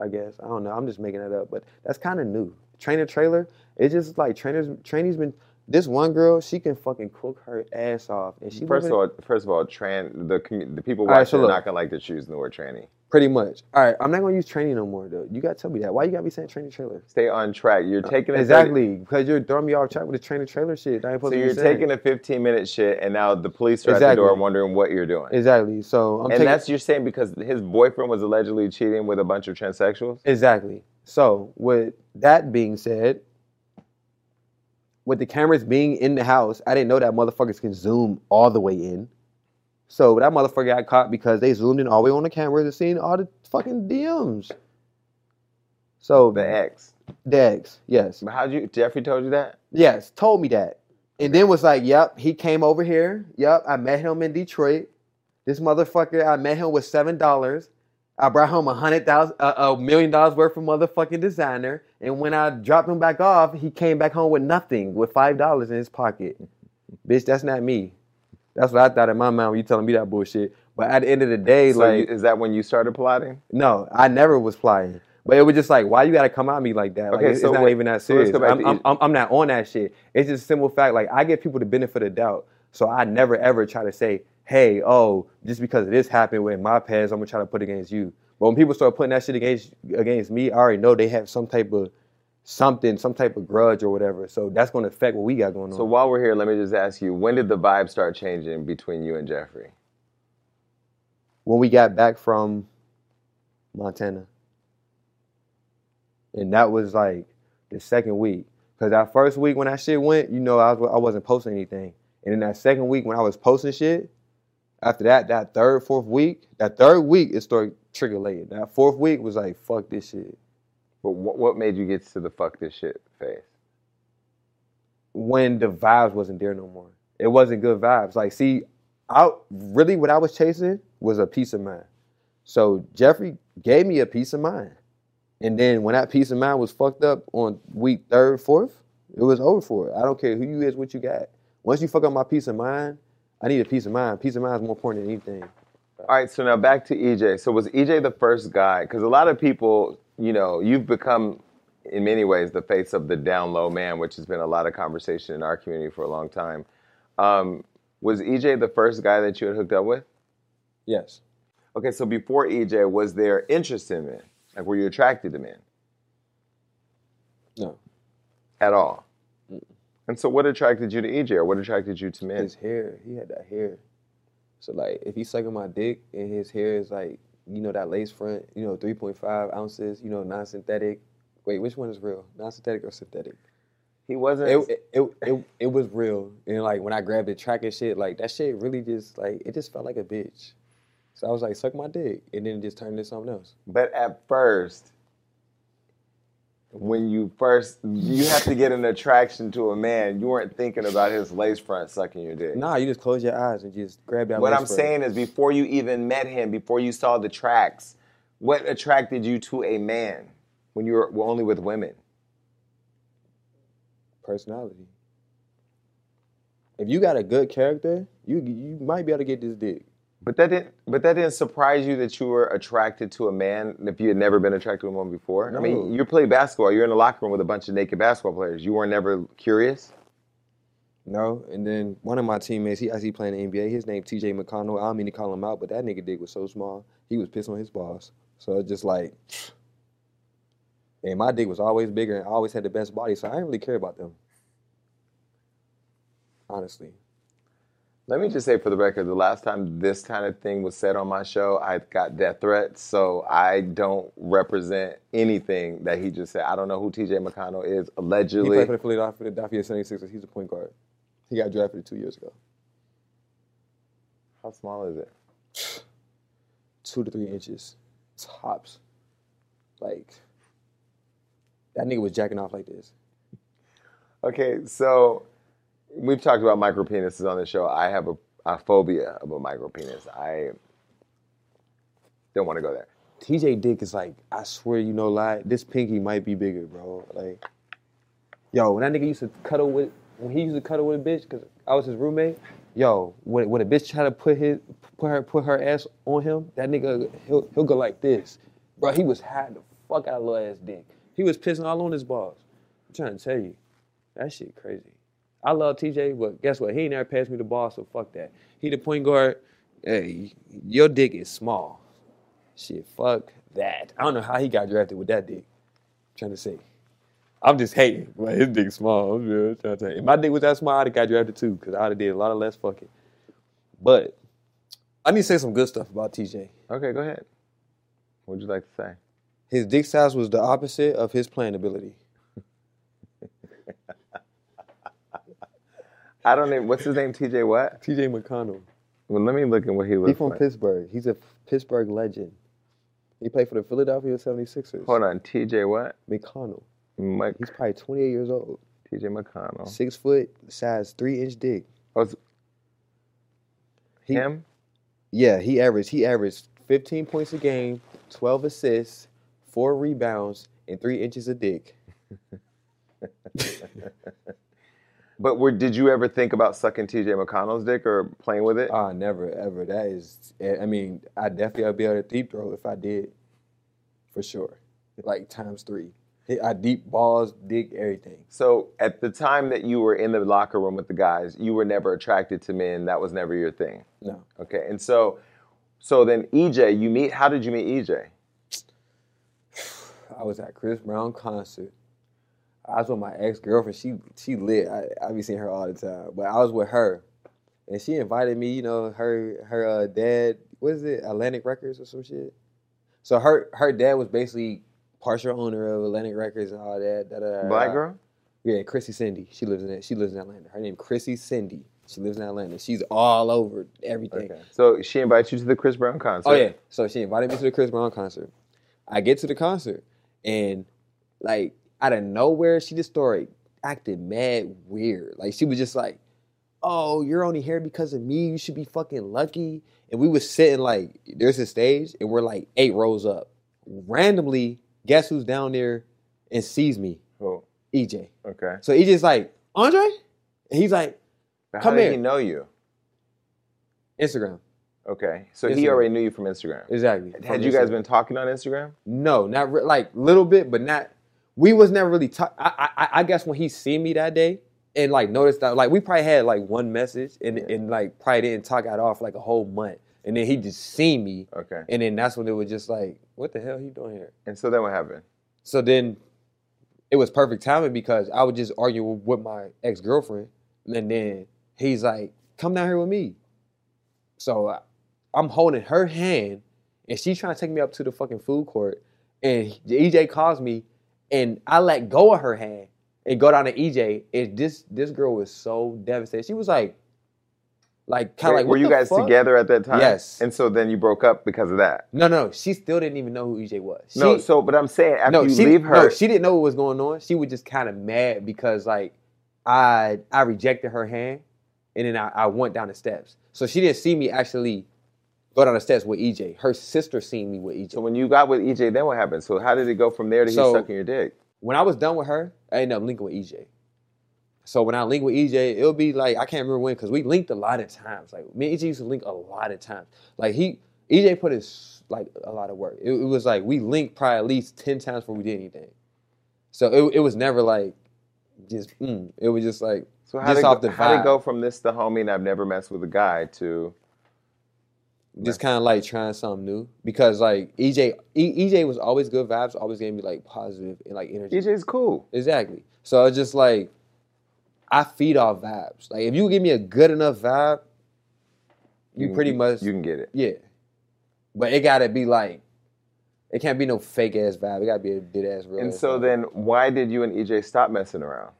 I guess I don't know. I'm just making that up, but that's kind of new. Trainer trailer. It's just like trainers. Trainees been. This one girl, she can fucking cook her ass off, and she First of all, first of all, tran the commu- the people All right, watching so are not gonna like to choose the word tranny. pretty much. All right, I'm not gonna use training no more though. You gotta tell me that. Why you gotta be saying training trailer? Stay on track. You're uh, taking a 30 Exactly, because you're throwing me off track with the trainer trailer shit. Ain't So you're taking a 15 minute shit, and now the police are at the door wondering what you're doing. exactly. So I'm and taking that's you're saying because his boyfriend was allegedly cheating with a bunch of transsexuals. Exactly. So, with that being said, with the cameras being in the house, I didn't know that motherfuckers can zoom all the way in. So that motherfucker got caught because they zoomed in all the way on the cameras and seen all the fucking DMs. So The ex. the ex, yes, But how'd you? Jeffree told you that. yes, told me that, and then was like, "Yep, he came over here. Yep, I met him in Detroit. This motherfucker, I met him with seven dollars. I brought home a hundred thousand, a a million dollars worth of motherfucking designer. And when I dropped him back off, he came back home with nothing, with five dollars in his pocket. Bitch, that's not me. That's what I thought in my mind when you telling me that bullshit. But at the end of the day, So like, you, is that when you started plotting? no, I never was flying. But it was just like, why you gotta come at me like that? Like, Okay, it's, so it's not even that so serious. back I'm, I'm. I'm, I'm not on that shit. It's just a simple fact. Like, I give people the benefit of the doubt. So I never ever try to say, hey, oh, just because this happened with my past, I'm gonna try to put it against you. But when people start putting that shit against against me, I already know they have some type of something, some type of grudge or whatever. So that's gonna affect what we got going on. So while we're here, let me just ask you: When did the vibe start changing between you and Jeffree? when we got back from Montana. And that was like the second week. Because that first week when that shit went, you know, I, was, I wasn't posting anything. And in that second week when I was posting shit, after that, that third, fourth week, that third week, it started trigger later. That fourth week was like, fuck this shit. But what, what made you get to the fuck this shit phase? when the vibes wasn't there no more. It wasn't good vibes. Like, see, I really what I was chasing was a peace of mind. So Jeffree gave me a peace of mind. And then when that peace of mind was fucked up on week third, fourth, it was over for it. I don't care who you is, what you got. Once you fuck up my peace of mind, I need a peace of mind. Peace of mind is more important than anything. All right, so now back to EJ. So was EJ the first guy? Because a lot of people, you know, you've become, in many ways, the face of the down low man, which has been a lot of conversation in our community for a long time. Um, was EJ the first guy that you had hooked up with? Yes. Okay, so before EJ, was there interest in men? Like, were you attracted to men No. at all? And so, what attracted you to EJ, or what attracted you to men? His hair, he had that hair. So like, if he's sucking my dick and his hair is like, you know, that lace front, you know, 3.5 ounces, you know, non-synthetic. Wait, which one is real? Non-synthetic or synthetic? He wasn't. It, it, it, it, it was real. And like when I grabbed the track and shit, like that shit really just like it just felt like a bitch. So I was like, suck my dick, and then it just turned into something else. but at first, when you first, you have to get an attraction to a man. You weren't thinking about his lace front sucking your dick. Nah, you just close your eyes and just grab that. What I'm front. saying is, before you even met him, before you saw the tracks, what attracted you to a man when you were were only with women? personality. If you got a good character, you you might be able to get this dick. But that didn't. But that didn't surprise you that you were attracted to a man if you had never been attracted to a woman before. I mean, you play basketball. You're in the locker room with a bunch of naked basketball players. You were never curious. No, and then one of my teammates, he actually playing the NBA. His name T.J. McConnell. I don't mean to call him out, but that nigga dick was so small, he was pissing on his boss. So it's just like, and my dick was always bigger and I always had the best body, so I didn't really care about them. Honestly, Let me just say for the record, the last time this kind of thing was said on my show, I got death threats. So I don't represent anything that he just said. I don't know who TJ McConnell is. allegedly. he played for the Philadelphia, Philadelphia 76ers. He's a point guard. He got drafted two years ago. how small is it? two to three inches tops. Like that nigga was jacking off like this. Okay, so we've talked about micro penises on the show. I have a, a phobia of a micro penis. I don't want to go there. TJ Dick is like, I swear you no lie, this pinky might be bigger, bro. Like, yo, when that nigga used to cuddle with, when he used to cuddle with a bitch, cause I was his roommate. Yo, when, when a bitch try to put his, put her, put her ass on him, that nigga, he'll, he'll go like this, bro. He was hiding the fuck out of little ass dick. He was pissing all on his balls. I'm trying to tell you, that shit crazy. I love TJ, but guess what? He ain't never passed me the ball, so fuck that. He the point guard. Hey, your dick is small. Shit, fuck that. I don't know how he got drafted with that dick. trying to say. I'm just hating. But his dick small. I'm just trying to you. If my dick was that small, I'd have got drafted too, because I'd have did a lot of less fucking. But I need to say some good stuff about TJ. Okay, go ahead. What would you like to say? His dick size was the opposite of his playing ability. I don't even. What's his name? TJ what? TJ McConnell. Well, let me look at what he looks He's from like. Pittsburgh. He's a Pittsburgh legend. He played for the Philadelphia 76ers. Hold on, TJ what? McConnell. Mike, He's probably 28 years old. TJ McConnell. Six foot, size three inch dick. Oh, He, him? Yeah, he averaged he averaged 15 points a game, 12 assists, four rebounds, and three inches of dick. But were, did you ever think about sucking TJ McConnell's dick or playing with it? Ah, never ever. That is, I mean, I definitely would be able to deep throw if I did, for sure. Like times three. I deep balls, dick, everything. so at the time that you were in the locker room with the guys, you were never attracted to men. That was never your thing. No. Okay, and so, so then EJ, you meet. How did you meet EJ? I was at Chris Brown concert. I was with my ex girlfriend. She she lit. I I be seeing her all the time, but I was with her, and she invited me. You know, her her uh, dad. What is it? Atlantic Records or some shit. So her her dad was basically partial owner of Atlantic Records and all that. Da, da, da, Black girl? Yeah, Chrissy Cindy. She lives in she lives in Atlanta. Her name is Chrissy Cindy. She lives in Atlanta. She's all over everything. Okay. So she invites you to the Chris Brown concert. Oh yeah. So she invited me to the Chris Brown concert. I get to the concert and like out of nowhere, she just started acting mad weird. Like she was just like, "Oh, you're only here because of me. You should be fucking lucky." And we was sitting like there's a stage and we're like eight rows up. Randomly, guess who's down there and sees me? Oh, EJ. okay. So EJ's like, Andre? And he's like, Come how did here. he know you? Instagram. Okay, so he already knew you from Instagram. Exactly. Had From you guys Instagram. been talking on Instagram? No, not re- like little bit, but not. We was never really talk. I, I I guess when he seen me that day and like noticed that like we probably had like one message and and like probably didn't talk out off like a whole month, and then he just seen me, Okay. and then that's when it was just like, what the hell he doing here? And so then what happened? So then it was perfect timing because I was just arguing with my ex girlfriend, and then he's like, "Come down here with me." So I, I'm holding her hand, and she's trying to take me up to the fucking food court, and EJ calls me, and I let go of her hand and go down to EJ, and this this girl was so devastated. She was like, like kind of like, were you guys fuck?" together at that time? Yes. And so then you broke up because of that. No, no, she still didn't even know who EJ was. She, no, so but I'm saying after no, you she, leave her, no, she didn't know what was going on. She was just kind of mad because like I I rejected her hand, and then I, I went down the steps. So she didn't see me actually go down the steps with EJ. Her sister seen me with EJ. so when you got with EJ, then what happened? So how did it go from there to he So- sucking your dick? when I was done with her, I ended up linking with EJ. So when I link with EJ, it'll be like I can't remember when because we linked a lot of times. Like me and EJ used to link a lot of times. Like he EJ put his like a lot of work. It, it was like we linked probably at least ten times before we did anything. So it, it was never like just mm. it was just like So how just did, off go, the how did it go from this to homie and I've never messed with a guy to just kind of like trying something new because like EJ E- EJ was always good vibes, always gave me like positive and like energy. EJ's cool. Exactly. So it's just like I feed off vibes. Like if you give me a good enough vibe, you, can- pretty much you can get it. yeah. But it gotta be like it can't be no fake ass vibe. It gotta be a dead ass real. And ass so vibe. then why did you and EJ stop messing around?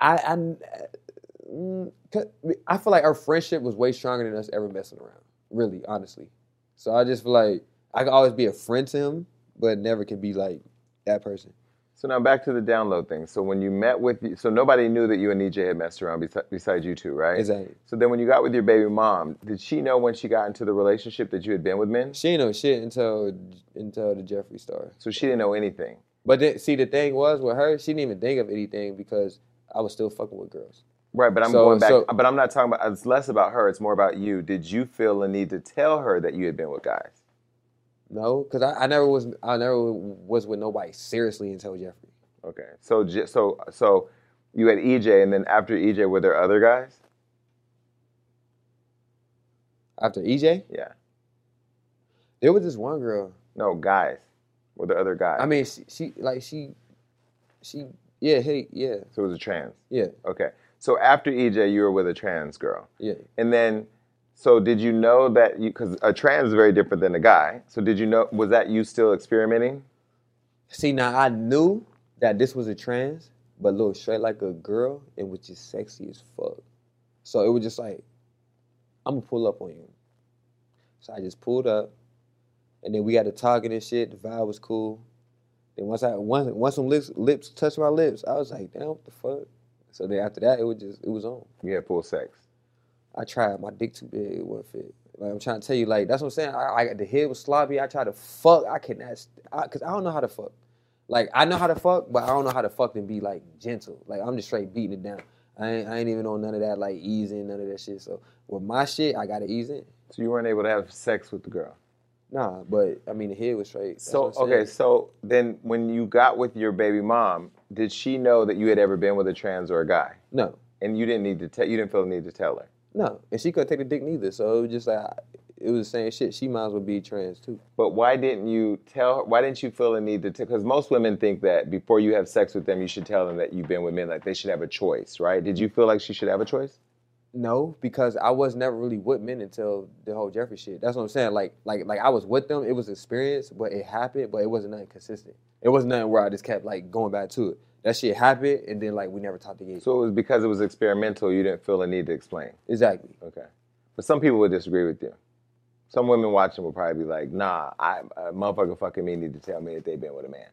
I I 'cause I feel like our friendship was way stronger than us ever messing around. Really, honestly. So I just feel like I could always be a friend to him, but never could be like that person. So now back to the download thing. So when you met with, so nobody knew that you and EJ had messed around besi- besides you two, right? Exactly. So then when you got with your baby mom, did she know when she got into the relationship that you had been with men? She ain't know shit until until the Jeffree Star. So she didn't know anything. But then, see, the thing was with her, she didn't even think of anything because I was still fucking with girls. Right, but I'm So- going back. so- but I'm not talking about. It's less about her. It's more about you. Did you feel the need to tell her that you had been with guys? No, because I, I never was. I never was with nobody seriously until Jeffree. Okay. So so so you had EJ, and then after EJ, were there other guys? After EJ, Yeah. there was this one girl. No guys. Were there other guys? I mean, she, she like she, she, yeah, hey, yeah, so it was a trans. yeah, Okay. So after EJ, you were with a trans girl. yeah. And then, so did you know that you, because a trans is very different than a guy. So did you know, was that you still experimenting? See, now I knew that this was a trans, but look straight like a girl and was just sexy as fuck. So it was just like, I'm gonna pull up on you. So I just pulled up, and then we got to talking and shit. The vibe was cool. Then once I once once some lips lips touched my lips, I was like, damn, what the fuck? So then after that, it was just it was on. You had full sex. I tried. My dick too big. It wouldn't fit. Like I'm trying to tell you, like that's what I'm saying. I, I the head was sloppy. I tried to fuck. I cannot, I, cause I don't know how to fuck. Like I know how to fuck, but I don't know how to fuck and be like gentle. Like I'm just straight beating it down. I ain't, I ain't even on none of that like easing, none of that shit. So with my shit, I gotta ease in. So you weren't able to have sex with the girl. Nah, but I mean the head was straight. That's So okay, so then when you got with your baby mom, did she know that you had ever been with a trans or a guy? no, And you didn't need to tell. You didn't feel the need to tell her. no, and she couldn't take the dick neither. So it was just like it was the same shit. She might as well be trans too. But why didn't you tell her? Why didn't you feel the need to? tell? Because most women think that before you have sex with them, you should tell them that you've been with men. Like they should have a choice, right? Did you feel like she should have a choice? No, because I was never really with men until the whole Jeffree shit. That's what I'm saying. Like, like, like I was with them. It was experience, but it happened. But it wasn't nothing consistent. It wasn't nothing where I just kept like going back to it. That shit happened, and then like we never talked again. So it was because it was experimental. You didn't feel the need to explain. exactly. Okay. But some people would disagree with you. Some women watching would probably be like, "Nah, I, a motherfucker fucking me need to tell me that they've been with a man."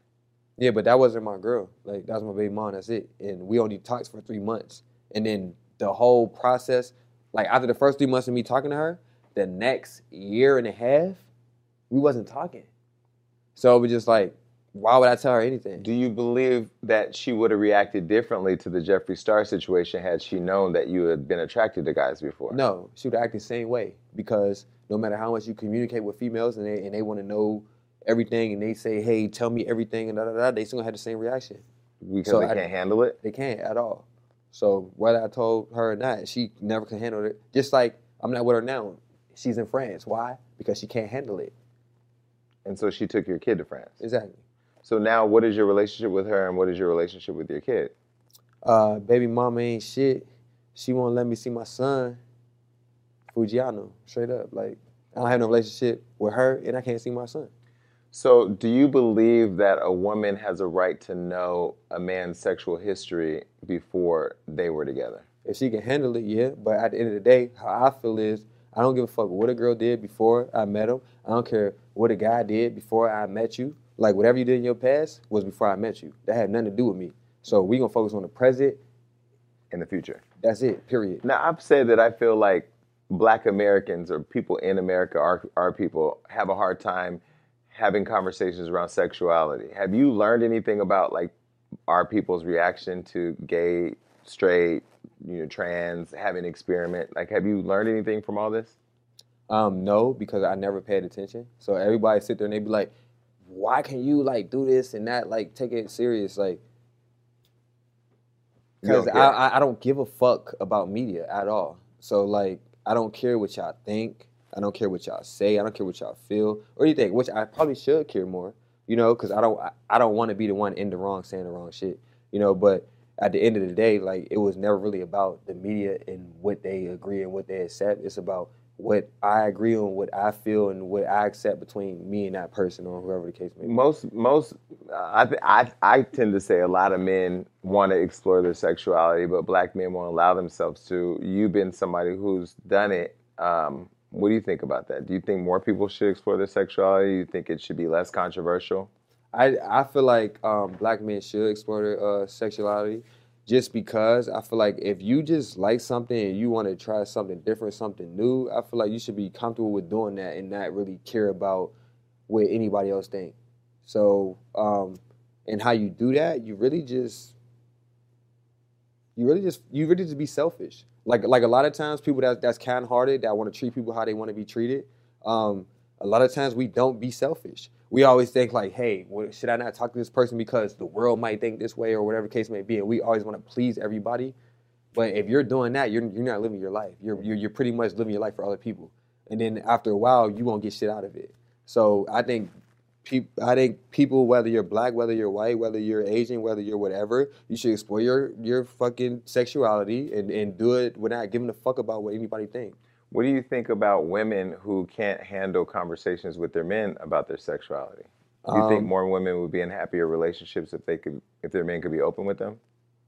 Yeah, but that wasn't my girl. Like that's my baby mom. That's it. And we only talked for three months, and then the whole process, like after the first three months of me talking to her, the next year and a half, we wasn't talking. So it was just like, why would I tell her anything? Do you believe that she would have reacted differently to the Jeffree Star situation had she known that you had been attracted to guys before? No, she would act the same way because no matter how much you communicate with females and they and they want to know everything and they say, "Hey, tell me everything," and da da da, they still gonna have the same reaction. because So they I- can't handle it. They can't at all. So whether I told her or not, she never can handle it. Just like I'm not with her now. She's in France. Why? Because she can't handle it. And so she took your kid to France. Exactly. So now, what is your relationship with her, and what is your relationship with your kid? Uh, baby mama ain't shit. She won't let me see my son. Fujiano, straight up. Like I don't have no relationship with her, and I can't see my son. So, do you believe that a woman has a right to know a man's sexual history before they were together? If she can handle it, yeah. But at the end of the day, how I feel is I don't give a fuck what a girl did before I met him. I don't care what a guy did before I met you. Like whatever you did in your past was before I met you. That had nothing to do with me. So we gonna focus on the present. and the future. That's it. Period. Now, I've said that I feel like black Americans or people in America, our, our people, have a hard time having conversations around sexuality. Have you learned anything about like our people's reaction to gay, straight, you know, trans, having experiment? Like, have you learned anything from all this? Um, no, because I never paid attention. So everybody sit there and they be like, "Why can you like do this and that? Like take it serious, like." Because. I, I I don't give a fuck about media at all. So like I don't care what y'all think. I don't care what y'all say. I don't care what y'all feel or anything. Which I probably should care more. You know, because I don't I, I don't want to be the one in the wrong saying the wrong shit. You know, but at the end of the day, like it was never really about the media and what they agree and what they accept. It's about what I agree on, what I feel, and what I accept between me and that person or whoever the case may be. Most, most, I, I, I tend to say a lot of men want to explore their sexuality, but black men won't allow themselves to. You've been somebody who's done it. Um, what do you think about that? Do you think more people should explore their sexuality? Do you think it should be less controversial? I I feel like um, black men should explore their uh, sexuality, just because I feel like if you just like something and you want to try something different, something new, I feel like you should be comfortable with doing that and not really care about what anybody else think. So, um, and how you do that, you really just you really just you really just be selfish. Like like a lot of times people that that's kind hearted that want to treat people how they want to be treated. Um, a lot of times we don't be selfish. We always think like, hey, well, should I not talk to this person because the world might think this way or whatever case may be, and we always want to please everybody. But if you're doing that, you're you're not living your life. You're you're, you're pretty much living your life for other people, and then after a while, you won't get shit out of it. So I think I think people, whether you're black, whether you're white, whether you're Asian, whether you're whatever, you should explore your your fucking sexuality and, and do it without giving a fuck about what anybody thinks. What do you think about women who can't handle conversations with their men about their sexuality? Do you think Um, more women would be in happier relationships if they could, if their men could be open with them?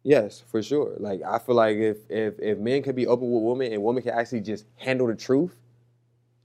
Yes, for sure. Like I feel like if if if men could be open with women and women can actually just handle the truth,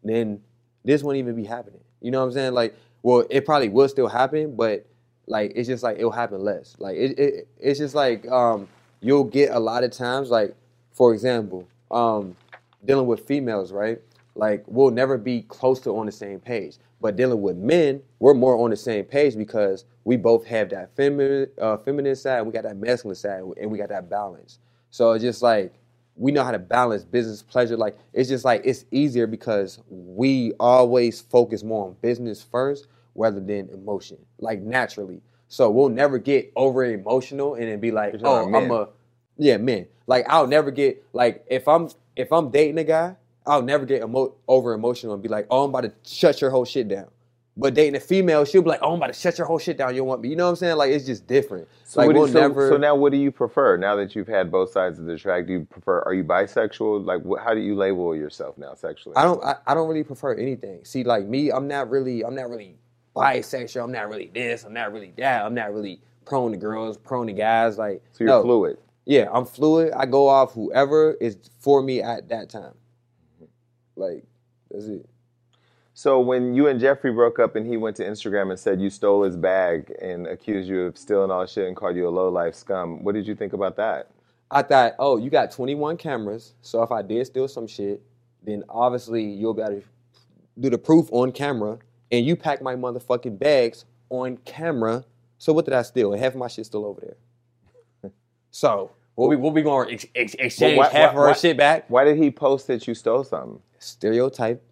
then this wouldn't even be happening. You know what I'm saying? Like, well, it probably will still happen, but like it's just like it'll happen less. Like it, it it's just like um you'll get a lot of times like for example, um dealing with females, right? Like we'll never be close to on the same page. But dealing with men, we're more on the same page because we both have that feminine, uh, feminine side, we got that masculine side, and we got that balance. So it's just like we know how to balance business pleasure. Like it's just like it's easier because we always focus more on business first rather than emotion, like naturally. So we'll never get over emotional and then be like, You're oh, I'm a yeah, man. Like I'll never get like if I'm if I'm dating a guy, I'll never get emo- over emotional and be like, oh, I'm about to shut your whole shit down. But dating a female, she'll be like, oh, I'm about to shut your whole shit down. You don't want me. You know what I'm saying? Like it's just different. So, like we'll you- so, never. so now, what do you prefer? Now that you've had both sides of the track, do you prefer? Are you bisexual? Like, what, how do you label yourself now sexually? I don't. I, I don't really prefer anything. See, like me, I'm not really. I'm not really bisexual. I'm not really this. I'm not really that. I'm not really prone to girls, prone to guys. Like So you're no. fluid. Yeah, I'm fluid. I go off whoever is for me at that time. Mm-hmm. Like that's it. So when you and Jeffree broke up, and he went to Instagram and said you stole his bag and accused you of stealing all shit and called you a low life scum, what did you think about that? I thought, oh, you got 21 cameras, so if I did steal some shit, then obviously you'll be able to do the proof on camera, and you pack my motherfucking bags on camera. So what did I steal? And half of my shit still over there. so what we what we gonna ex- ex- exchange why- half why- of our why- shit back? Why did he post that you stole something? Stereotype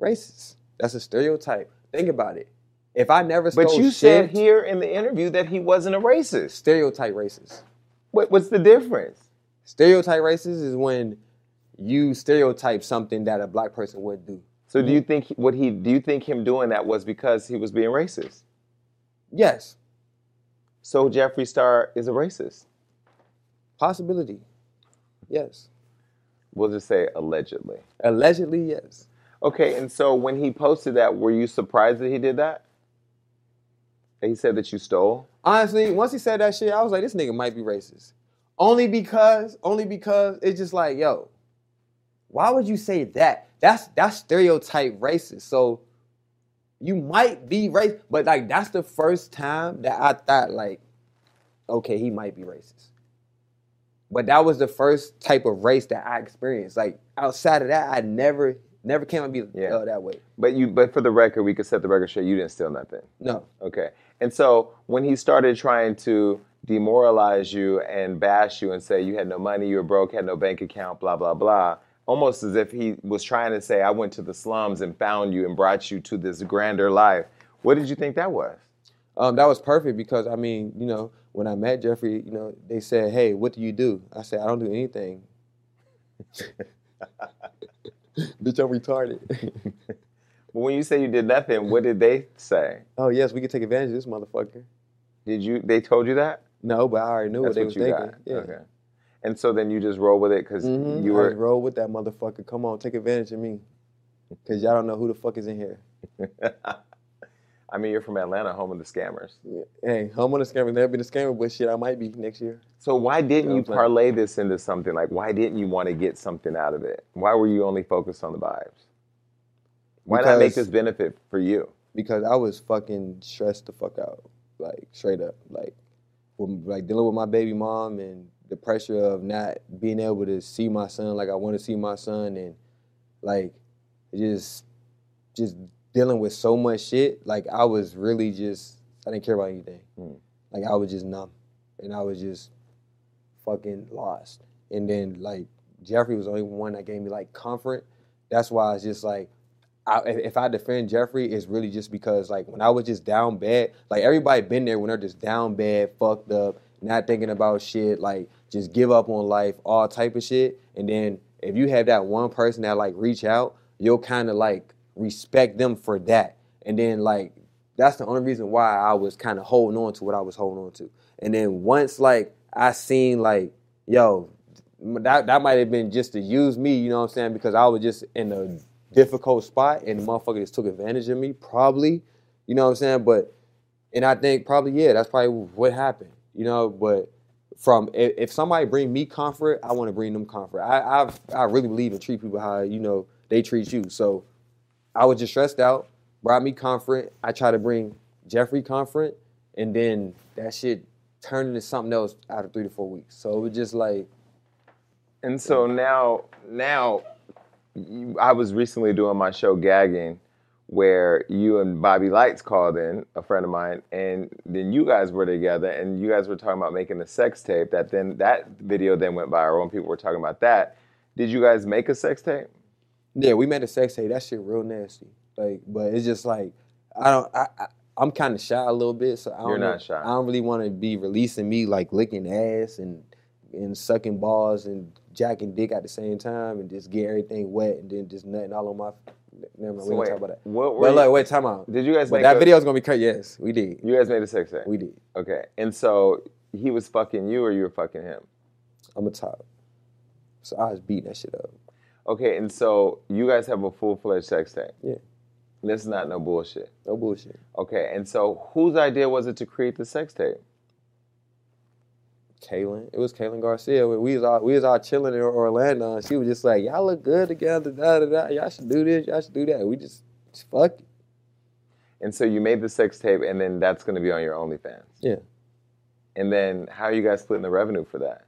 racist. That's a stereotype. Think about it. If I never stole But you shit, said here in the interview that he wasn't a racist. stereotype racist. What, what's the difference? Stereotype racist is when you stereotype something that a black person would do. So do you think he- what he do you think him doing that was because he was being racist? Yes. So Jeffree Star is a racist. Possibility. Yes. We'll just say allegedly. Allegedly, yes. Okay, and so when he posted that, were you surprised that he did that? That he said that you stole? Honestly, once he said that shit, I was like, this nigga might be racist. Only because, only because it's just like, yo, why would you say that? That's that's stereotype racist. So you might be racist, but like that's the first time that I thought like, okay, he might be racist. But that was the first type of race that I experienced. Like outside of that, I never never came to be Yeah. uh, that way. But you but for the record, we could set the record straight, you didn't steal nothing. No. Okay. And so when he started trying to demoralize you and bash you and say you had no money, you were broke, had no bank account, blah, blah, blah, almost as if he was trying to say, I went to the slums and found you and brought you to this grander life. What did you think that was? Um, that was perfect because I mean, you know, when I met Jeffree, you know, they said, "Hey, what do you do?" I said, "I don't do anything." Bitch, I'm retarded. But when you say you did nothing, what did they say? oh yes, we can take advantage of this motherfucker. Did you? They told you that? No, but I already knew That's what they what you thinking. got. Yeah. Okay. And so then you just roll with it because Mhm. you were. roll with that motherfucker. Come on, take advantage of me. Cause y'all don't know who the fuck is in here. I mean, you're from Atlanta, home of the scammers. Hey, I'm on a scammer. Never been a scammer, but shit, I might be next year. So why didn't you parlay this into something? Like, why didn't you want to get something out of it? Why were you only focused on the vibes? Why not make this benefit for you? because I was fucking stressed the fuck out, like straight up, like, with, like dealing with my baby mom and the pressure of not being able to see my son like I want to see my son, and like just just dealing with so much shit. Like I was really just I didn't care about anything. Mm. Like I was just numb, and I was just fucking lost. And then like Jeffree was the only one that gave me like comfort. That's why it's just like I, if if I defend Jeffree, it's really just because like when I was just down bad, like everybody been there when they're just down bad, fucked up, not thinking about shit, like just give up on life, all type of shit. And then if you have that one person that like reach out, you'll kind of like respect them for that. And then like that's the only reason why I was kind of holding on to what I was holding on to. And then once like I seen like, yo, that that might have been just to use me, you know what I'm saying? Because I was just in a difficult spot and the motherfucker just took advantage of me, probably. You know what I'm saying? But and I think probably yeah, that's probably what happened. You know, but from if, if somebody bring me comfort, I want to bring them comfort. I I've, I really believe in treat people how you know they treat you. So I was just stressed out, brought me comfort. I tried to bring Jeffree comfort, and then that shit turned into something else after three to four weeks. So it was just like And so now, now, you, I was recently doing my show Gagging, where you and Bobby Lytes called in, a friend of mine, and then you guys were together, and you guys were talking about making a sex tape. That then that video then went viral, and people were talking about that. Did you guys make a sex tape? Yeah, we made a sex tape. That shit real nasty. Like, but it's just like I don't. I, I I'm kind of shy a little bit, so I don't You're not shy. I don't really want to be releasing me like licking ass and and sucking balls and jacking dick at the same time and just get everything wet and then just nutting all on my. Never mind, So we wait, talk about that. What were But look, wait, time out. Did you guys But make that a, video is gonna be crazy. Yes, we did. You guys made a sex tape. We did. Okay, and so he was fucking you, or you were fucking him. I'm a top. So I was beating that shit up. Okay, and so you guys have a full fledged sex tape. Yeah. This is not no bullshit. No bullshit. Okay, and so whose idea was it to create the sex tape? Kaylin. It was Kaylin Garcia. We was all we was all chilling in Orlando, and she was just like, "Y'all look good together. Da, da, da. Y'all should do this. Y'all should do that." We just, just fuck it. And so you made the sex tape, and then that's going to be on your OnlyFans. Yeah. And then how are you guys splitting the revenue for that?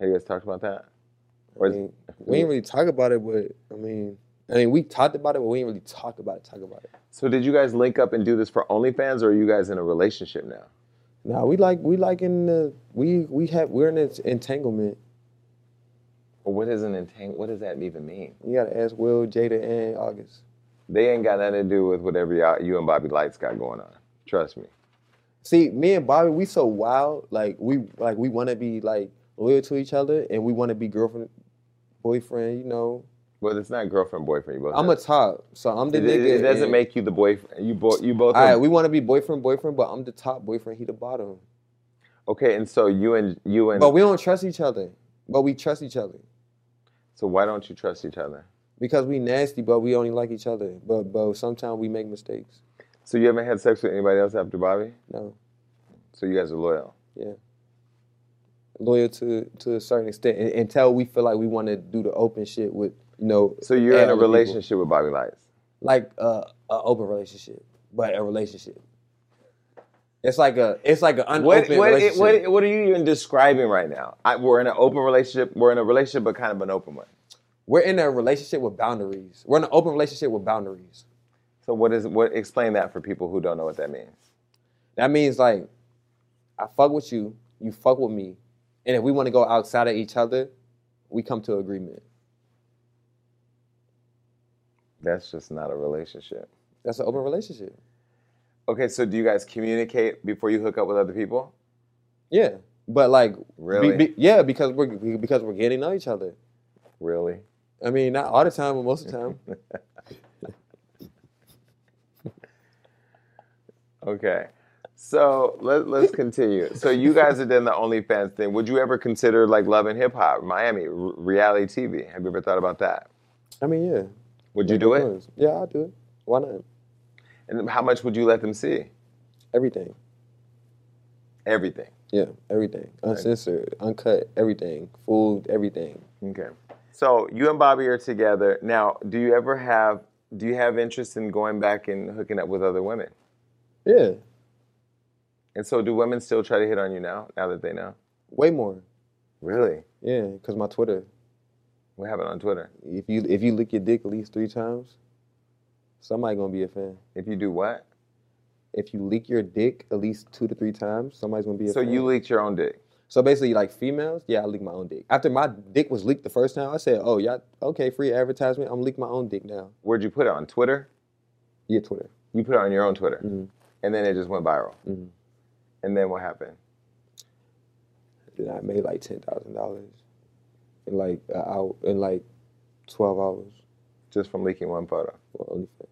Have you guys talked about that? Or I mean, we didn't really talk about it, but I mean, I mean, we talked about it, but we didn't really talk about it. Talk about it. So did you guys link up and do this for OnlyFans, or are you guys in a relationship now? Nah, we like we like in the we we have we're in an entanglement. Or what is an entang- What does that even mean? You gotta ask Will, Jada, and August. They ain't got nothing to do with whatever y'all, you and Bobby Lytes got going on. Trust me. See, me and Bobby, we so wild. Like we like we want to be like loyal to each other, and we want to be girlfriend, boyfriend. You know, Well, it's not girlfriend boyfriend. You both. I'm a top, so I'm the It, nigga. it- it doesn't and- make you the boyfriend. You both. You both. All right, we want to be boyfriend boyfriend, but I'm the top boyfriend. He the bottom. okay, and so you and you and. But we don't trust each other. But we trust each other so why don't you trust each other? because we nasty, but we only like each other. But but sometimes we make mistakes. So you haven't had sex with anybody else after Bobby? No, So you guys are loyal. Loyal to to a certain extent and, until we feel like we want to do the open shit with you know. So you're in a other people. relationship with Bobby Lytes. like uh, a open relationship, but a relationship. It's like a it's like an unopened What what, relationship. what what are you even describing right now? I, we're in an open relationship. We're in a relationship, but kind of an open one. We're in a relationship with boundaries. We're in an open relationship with boundaries. So what is what? Explain that for people who don't know what that means. That means like I fuck with you, you fuck with me, and if we want to go outside of each other, we come to agreement. That's just not a relationship. That's an open relationship. Okay, so do you guys communicate before you hook up with other people? Yeah, but like be- Really? be- yeah, because we're because we're getting to know each other. Really? I mean, not all the time, but most of the time. Okay. So let, let's continue. So you guys are doing the OnlyFans thing. Would you ever consider like Love and Hip Hop, Miami, r- reality TV? Have you ever thought about that? I mean, yeah. Would you do it? Yeah, I'll do it. Why not? And how much would you let them see? Everything. Everything. Yeah, everything. Uncensored, uncut, everything. Food, everything. Okay. So you and Bobby are together now. Do you ever have? Do you have interest in going back and hooking up with other women? Yeah, And so, do women still try to hit on you now? Now that they know? way more. Really? Yeah, because my Twitter. What happened on Twitter? If you if you lick your dick at least three times, somebody gonna be a fan. If you do what? If you leak your dick at least two to three times, somebody's gonna be a So fan. you leaked your own dick. So basically, like females, yeah, I lick my own dick. After my dick was leaked the first time, I said, "Oh, yeah, okay, free advertisement. I'm leaking my own dick now." Where'd you put it on Twitter? Yeah, Twitter. You put it on your own Twitter, Mhm. and then it just went viral. Mhm. And then what happened? Then I made like ten thousand dollars in like an hour, in like twelve hours Just from leaking one photo. on OnlyFans.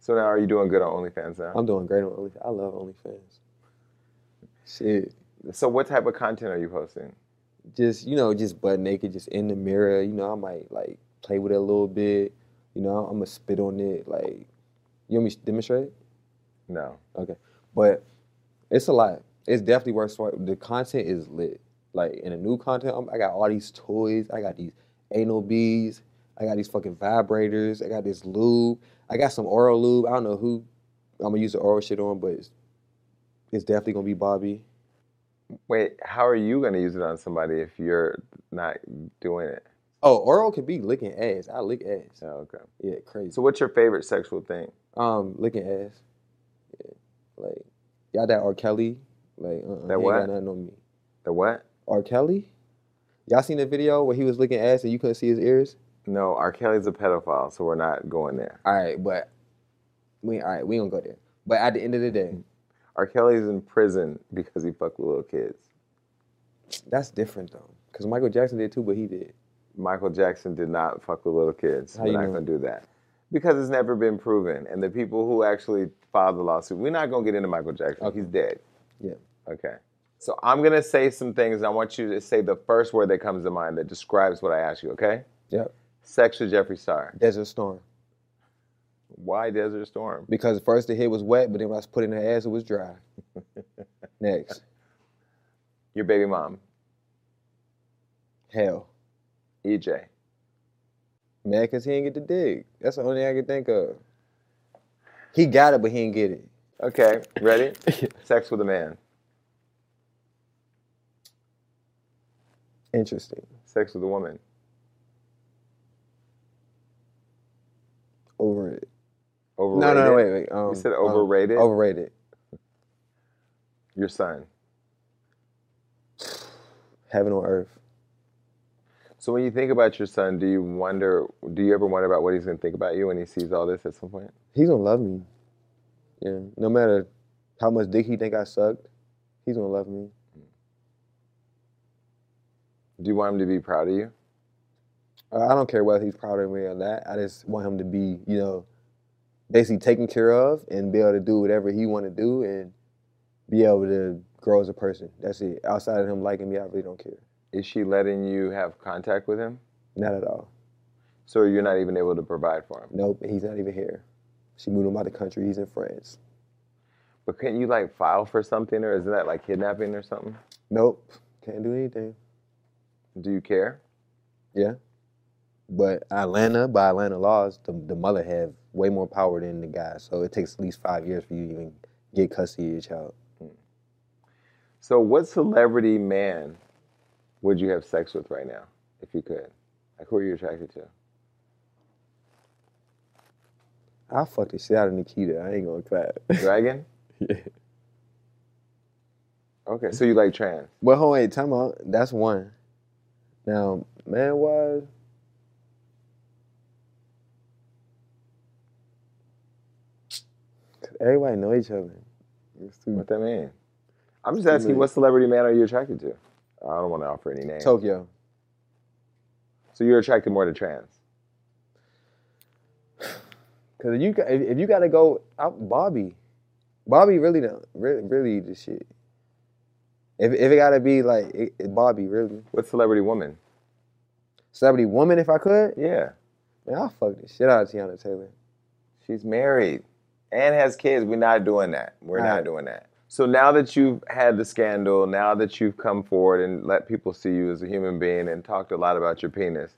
So now, are you doing good on OnlyFans now? I'm doing great on OnlyFans. I love OnlyFans. Shit, so what type of content are you posting? just you know, just butt naked, just in the mirror. You know, I might like play with it a little bit. You know, I'm gonna spit on it. Like, you want me to demonstrate? No. Okay, but it's a lot. It's definitely worth swipe. The content is lit. Like in the new content, I'm, I got all these toys. I got these anal beads. I got these fucking vibrators. I got this lube. I got some oral lube. I don't know who I'm gonna use the oral shit on, but it's, it's definitely gonna be Bobby. Wait, how are you going to use it on somebody if you're not doing it? Oh, oral could be licking ass. I lick ass. Oh, okay. Yeah, crazy. So what's your favorite sexual thing? Um, licking ass. Yeah, like y'all that R. Kelly. Like uh-uh, That he ain't what? got nothing on me. The what? R. Kelly. Y'all seen the video where he was licking ass and you couldn't see his ears? No, R. Kelly's a pedophile, so we're not going there. All right, but we all right. We don't go there. But at the end of the day, R. Kelly's in prison because he fucked with little kids. that's different though. Because Michael Jackson did too, but he did. Michael Jackson did not fuck with little kids. How we're not know? going to do that. Because it's never been proven. And the people who actually filed the lawsuit, we're not going to get into Michael Jackson. Okay. He's dead. Yeah. Okay. So I'm going to say some things, and I want you to say the first word that comes to mind that describes what I ask you, okay? Yep. Sex with Jeffree Star. Desert Storm. Why Desert Storm? Because first the head was wet, but then when I was put in the ass, it was dry. Next, Your baby mom. hell. EJ. Man, because he didn't get the dig. That's the only thing I can think of. He got it, but he didn't get it. Okay, ready? Sex with a man. Interesting. Sex with a woman. Over it. Overrated. No, no, no, wait, wait. Um, said um, overrated? overrated. Your son. Heaven on earth. So when you think about your son, do you wonder? Do you ever wonder about what he's going to think about you when he sees all this at some point? He's gonna love me. Yeah. No matter how much dick he think I sucked, he's gonna love me. Hmm. Do you want him to be proud of you? I don't care whether he's proud of me or not. I just want him to be, you know, basically taken care of and be able to do whatever he want to do and be able to grow as a person. That's it. Outside of him liking me, I really don't care. Is she letting you have contact with him? Not at all. So you're not even able to provide for him. Nope, he's not even here. She moved him out the country. He's in France. But can't you like file for something, or isn't that like kidnapping or something? Nope, can't do anything. Do you care? Yeah. But Atlanta, by Atlanta laws, the, the mother have way more power than the guy. So it takes at least five years for you to even get custody of your child. Hmm. So what celebrity man would you have sex with right now, if you could? Like who are you attracted to? I fuck the shit out of Nikita. I ain't gonna clap. Dragun? yeah. Okay, so you like trans. Well, hold on, time out. That's one. Now, man wise, everybody know each other. What that mean? I'm just asking what celebrity man are you attracted to? I don't want to offer any names. Tokyo. So you're attracted more to trans. Cause if you got- if you gotta go out, Bobby, Bobby really don't really really the shit. If if it gotta be like it, it- Bobby, really What celebrity woman? celebrity woman, if I could, Yeah, man, I'll fuck the shit out of Teyana Taylor. she's married and has kids. We're not doing that. We're not Right. doing that. So now that you've had the scandal, now that you've come forward and let people see you as a human being and talked a lot about your penis,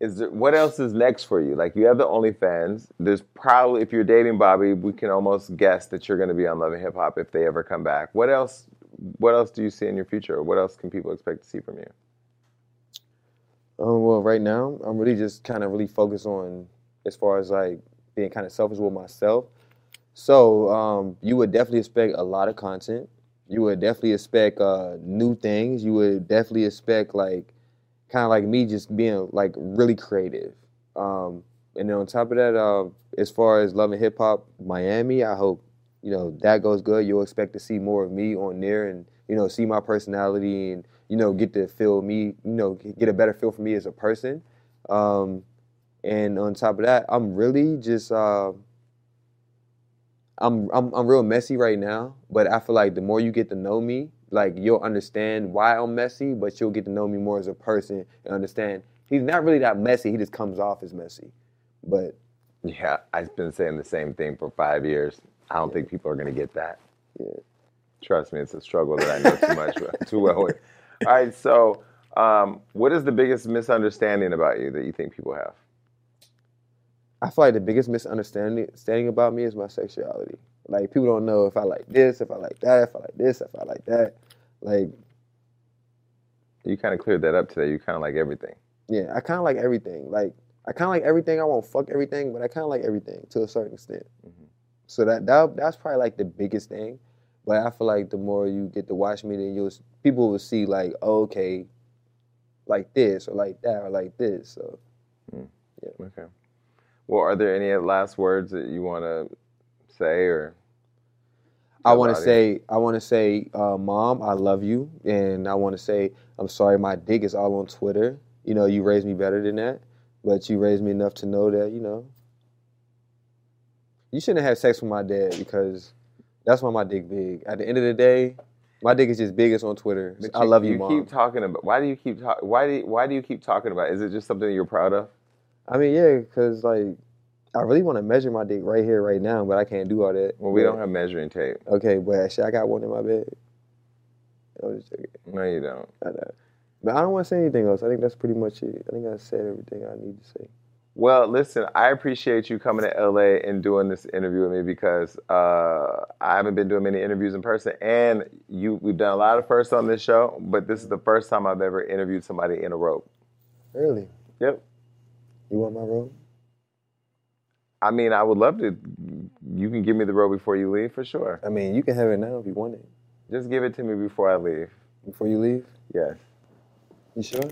is there, what else is next for you? Like you have the OnlyFans. There's probably if you're dating Bobby, we can almost guess that you're going to be on Love and Hip Hop if they ever come back. What else? What else do you see in your future? What else can people expect to see from you? Um, well, right now, I'm really just kind of really focused on as far as like being kind of selfish with myself. So um, you would definitely expect a lot of content. You would definitely expect uh, new things. You would definitely expect like kind of like me just being like really creative. Um, and then on top of that, uh, as far as Love and Hip Hop Miami, I hope you know that goes good. You'll expect to see more of me on there, and you know see my personality, and you know get to feel me, you know get a better feel for me as a person. Um, and on top of that, I'm really just uh, I'm I'm I'm real messy right now, but I feel like the more you get to know me, like you'll understand why I'm messy, but you'll get to know me more as a person and understand he's not really that messy. He just comes off as messy. But Yeah, I've been saying the same thing for five years. I don't think people are going to get that. Yeah. Trust me, it's a struggle that I know too much, too well with. All right, so um, what is the biggest misunderstanding about you that you think people have? I feel like the biggest misunderstanding understanding about me is my sexuality. Like people don't know if I like this, if I like that, if I like this, if I like that. Like You kind of cleared that up today. You kind of like everything. yeah, I kind of like everything. Like I kind of like everything. I won't fuck everything, but I kind of like everything to a certain extent. Mhm. So that, that that's probably like the biggest thing. But I feel like the more you get to watch me, then you'll people will see like, oh, okay, like this or like that or like this. So yeah. Okay. Well, are there any last words that you want to say or? I want to say, I want to say, uh, mom, I love you, and I want to say, I'm sorry, my dick is all on Twitter. You know, you raised me better than that, but you raised me enough to know that, you know, you shouldn't have had sex with my dad because that's why my dick big. At the end of the day, my dick is just biggest on Twitter. But I love you, You mom. keep talking about. Why do you keep talking? Why do you, Why do you keep talking about? it? Is it just something you're proud of? I mean, yeah, because like, I really want to measure my dick right here, right now, but I can't do all that. Well, we But- don't have measuring tape. Okay, but actually, I got one in my bed. No, you don't. I know. But I don't want to say anything else. I think that's pretty much it. I think I said everything I need to say. Well, listen, I appreciate you coming to LA and doing this interview with me because uh, I haven't been doing many interviews in person, and you we've done a lot of firsts on this show, but this is the first time I've ever interviewed somebody in a robe. Really? Yep. You want my robe? I mean, I would love to. You can give me the robe before you leave for sure. I mean, you can have it now if you want it. Just give it to me before I leave. Before you leave? Yes. You sure?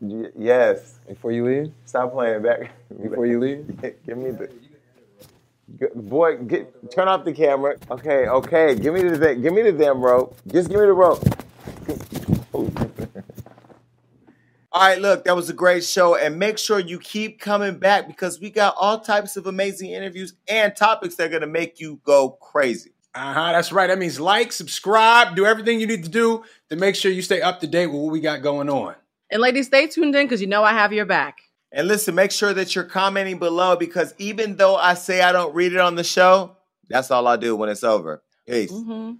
Y- yes. Before you leave? Stop playing back. Before you leave? Give me the. Boy, get, turn off the camera. Okay, okay. Give me the. Give me the damn rope. Just give me the rope. All right, look, that was a great show. And make sure you keep coming back because we got all types of amazing interviews and topics that are going to make you go crazy. Uh huh. That's right. That means like, subscribe, do everything you need to do to make sure you stay up to date with what we got going on. And ladies, stay tuned in because you know I have your back. And listen, make sure that you're commenting below because even though I say I don't read it on the show, that's all I do when it's over. Peace. Mm-hmm.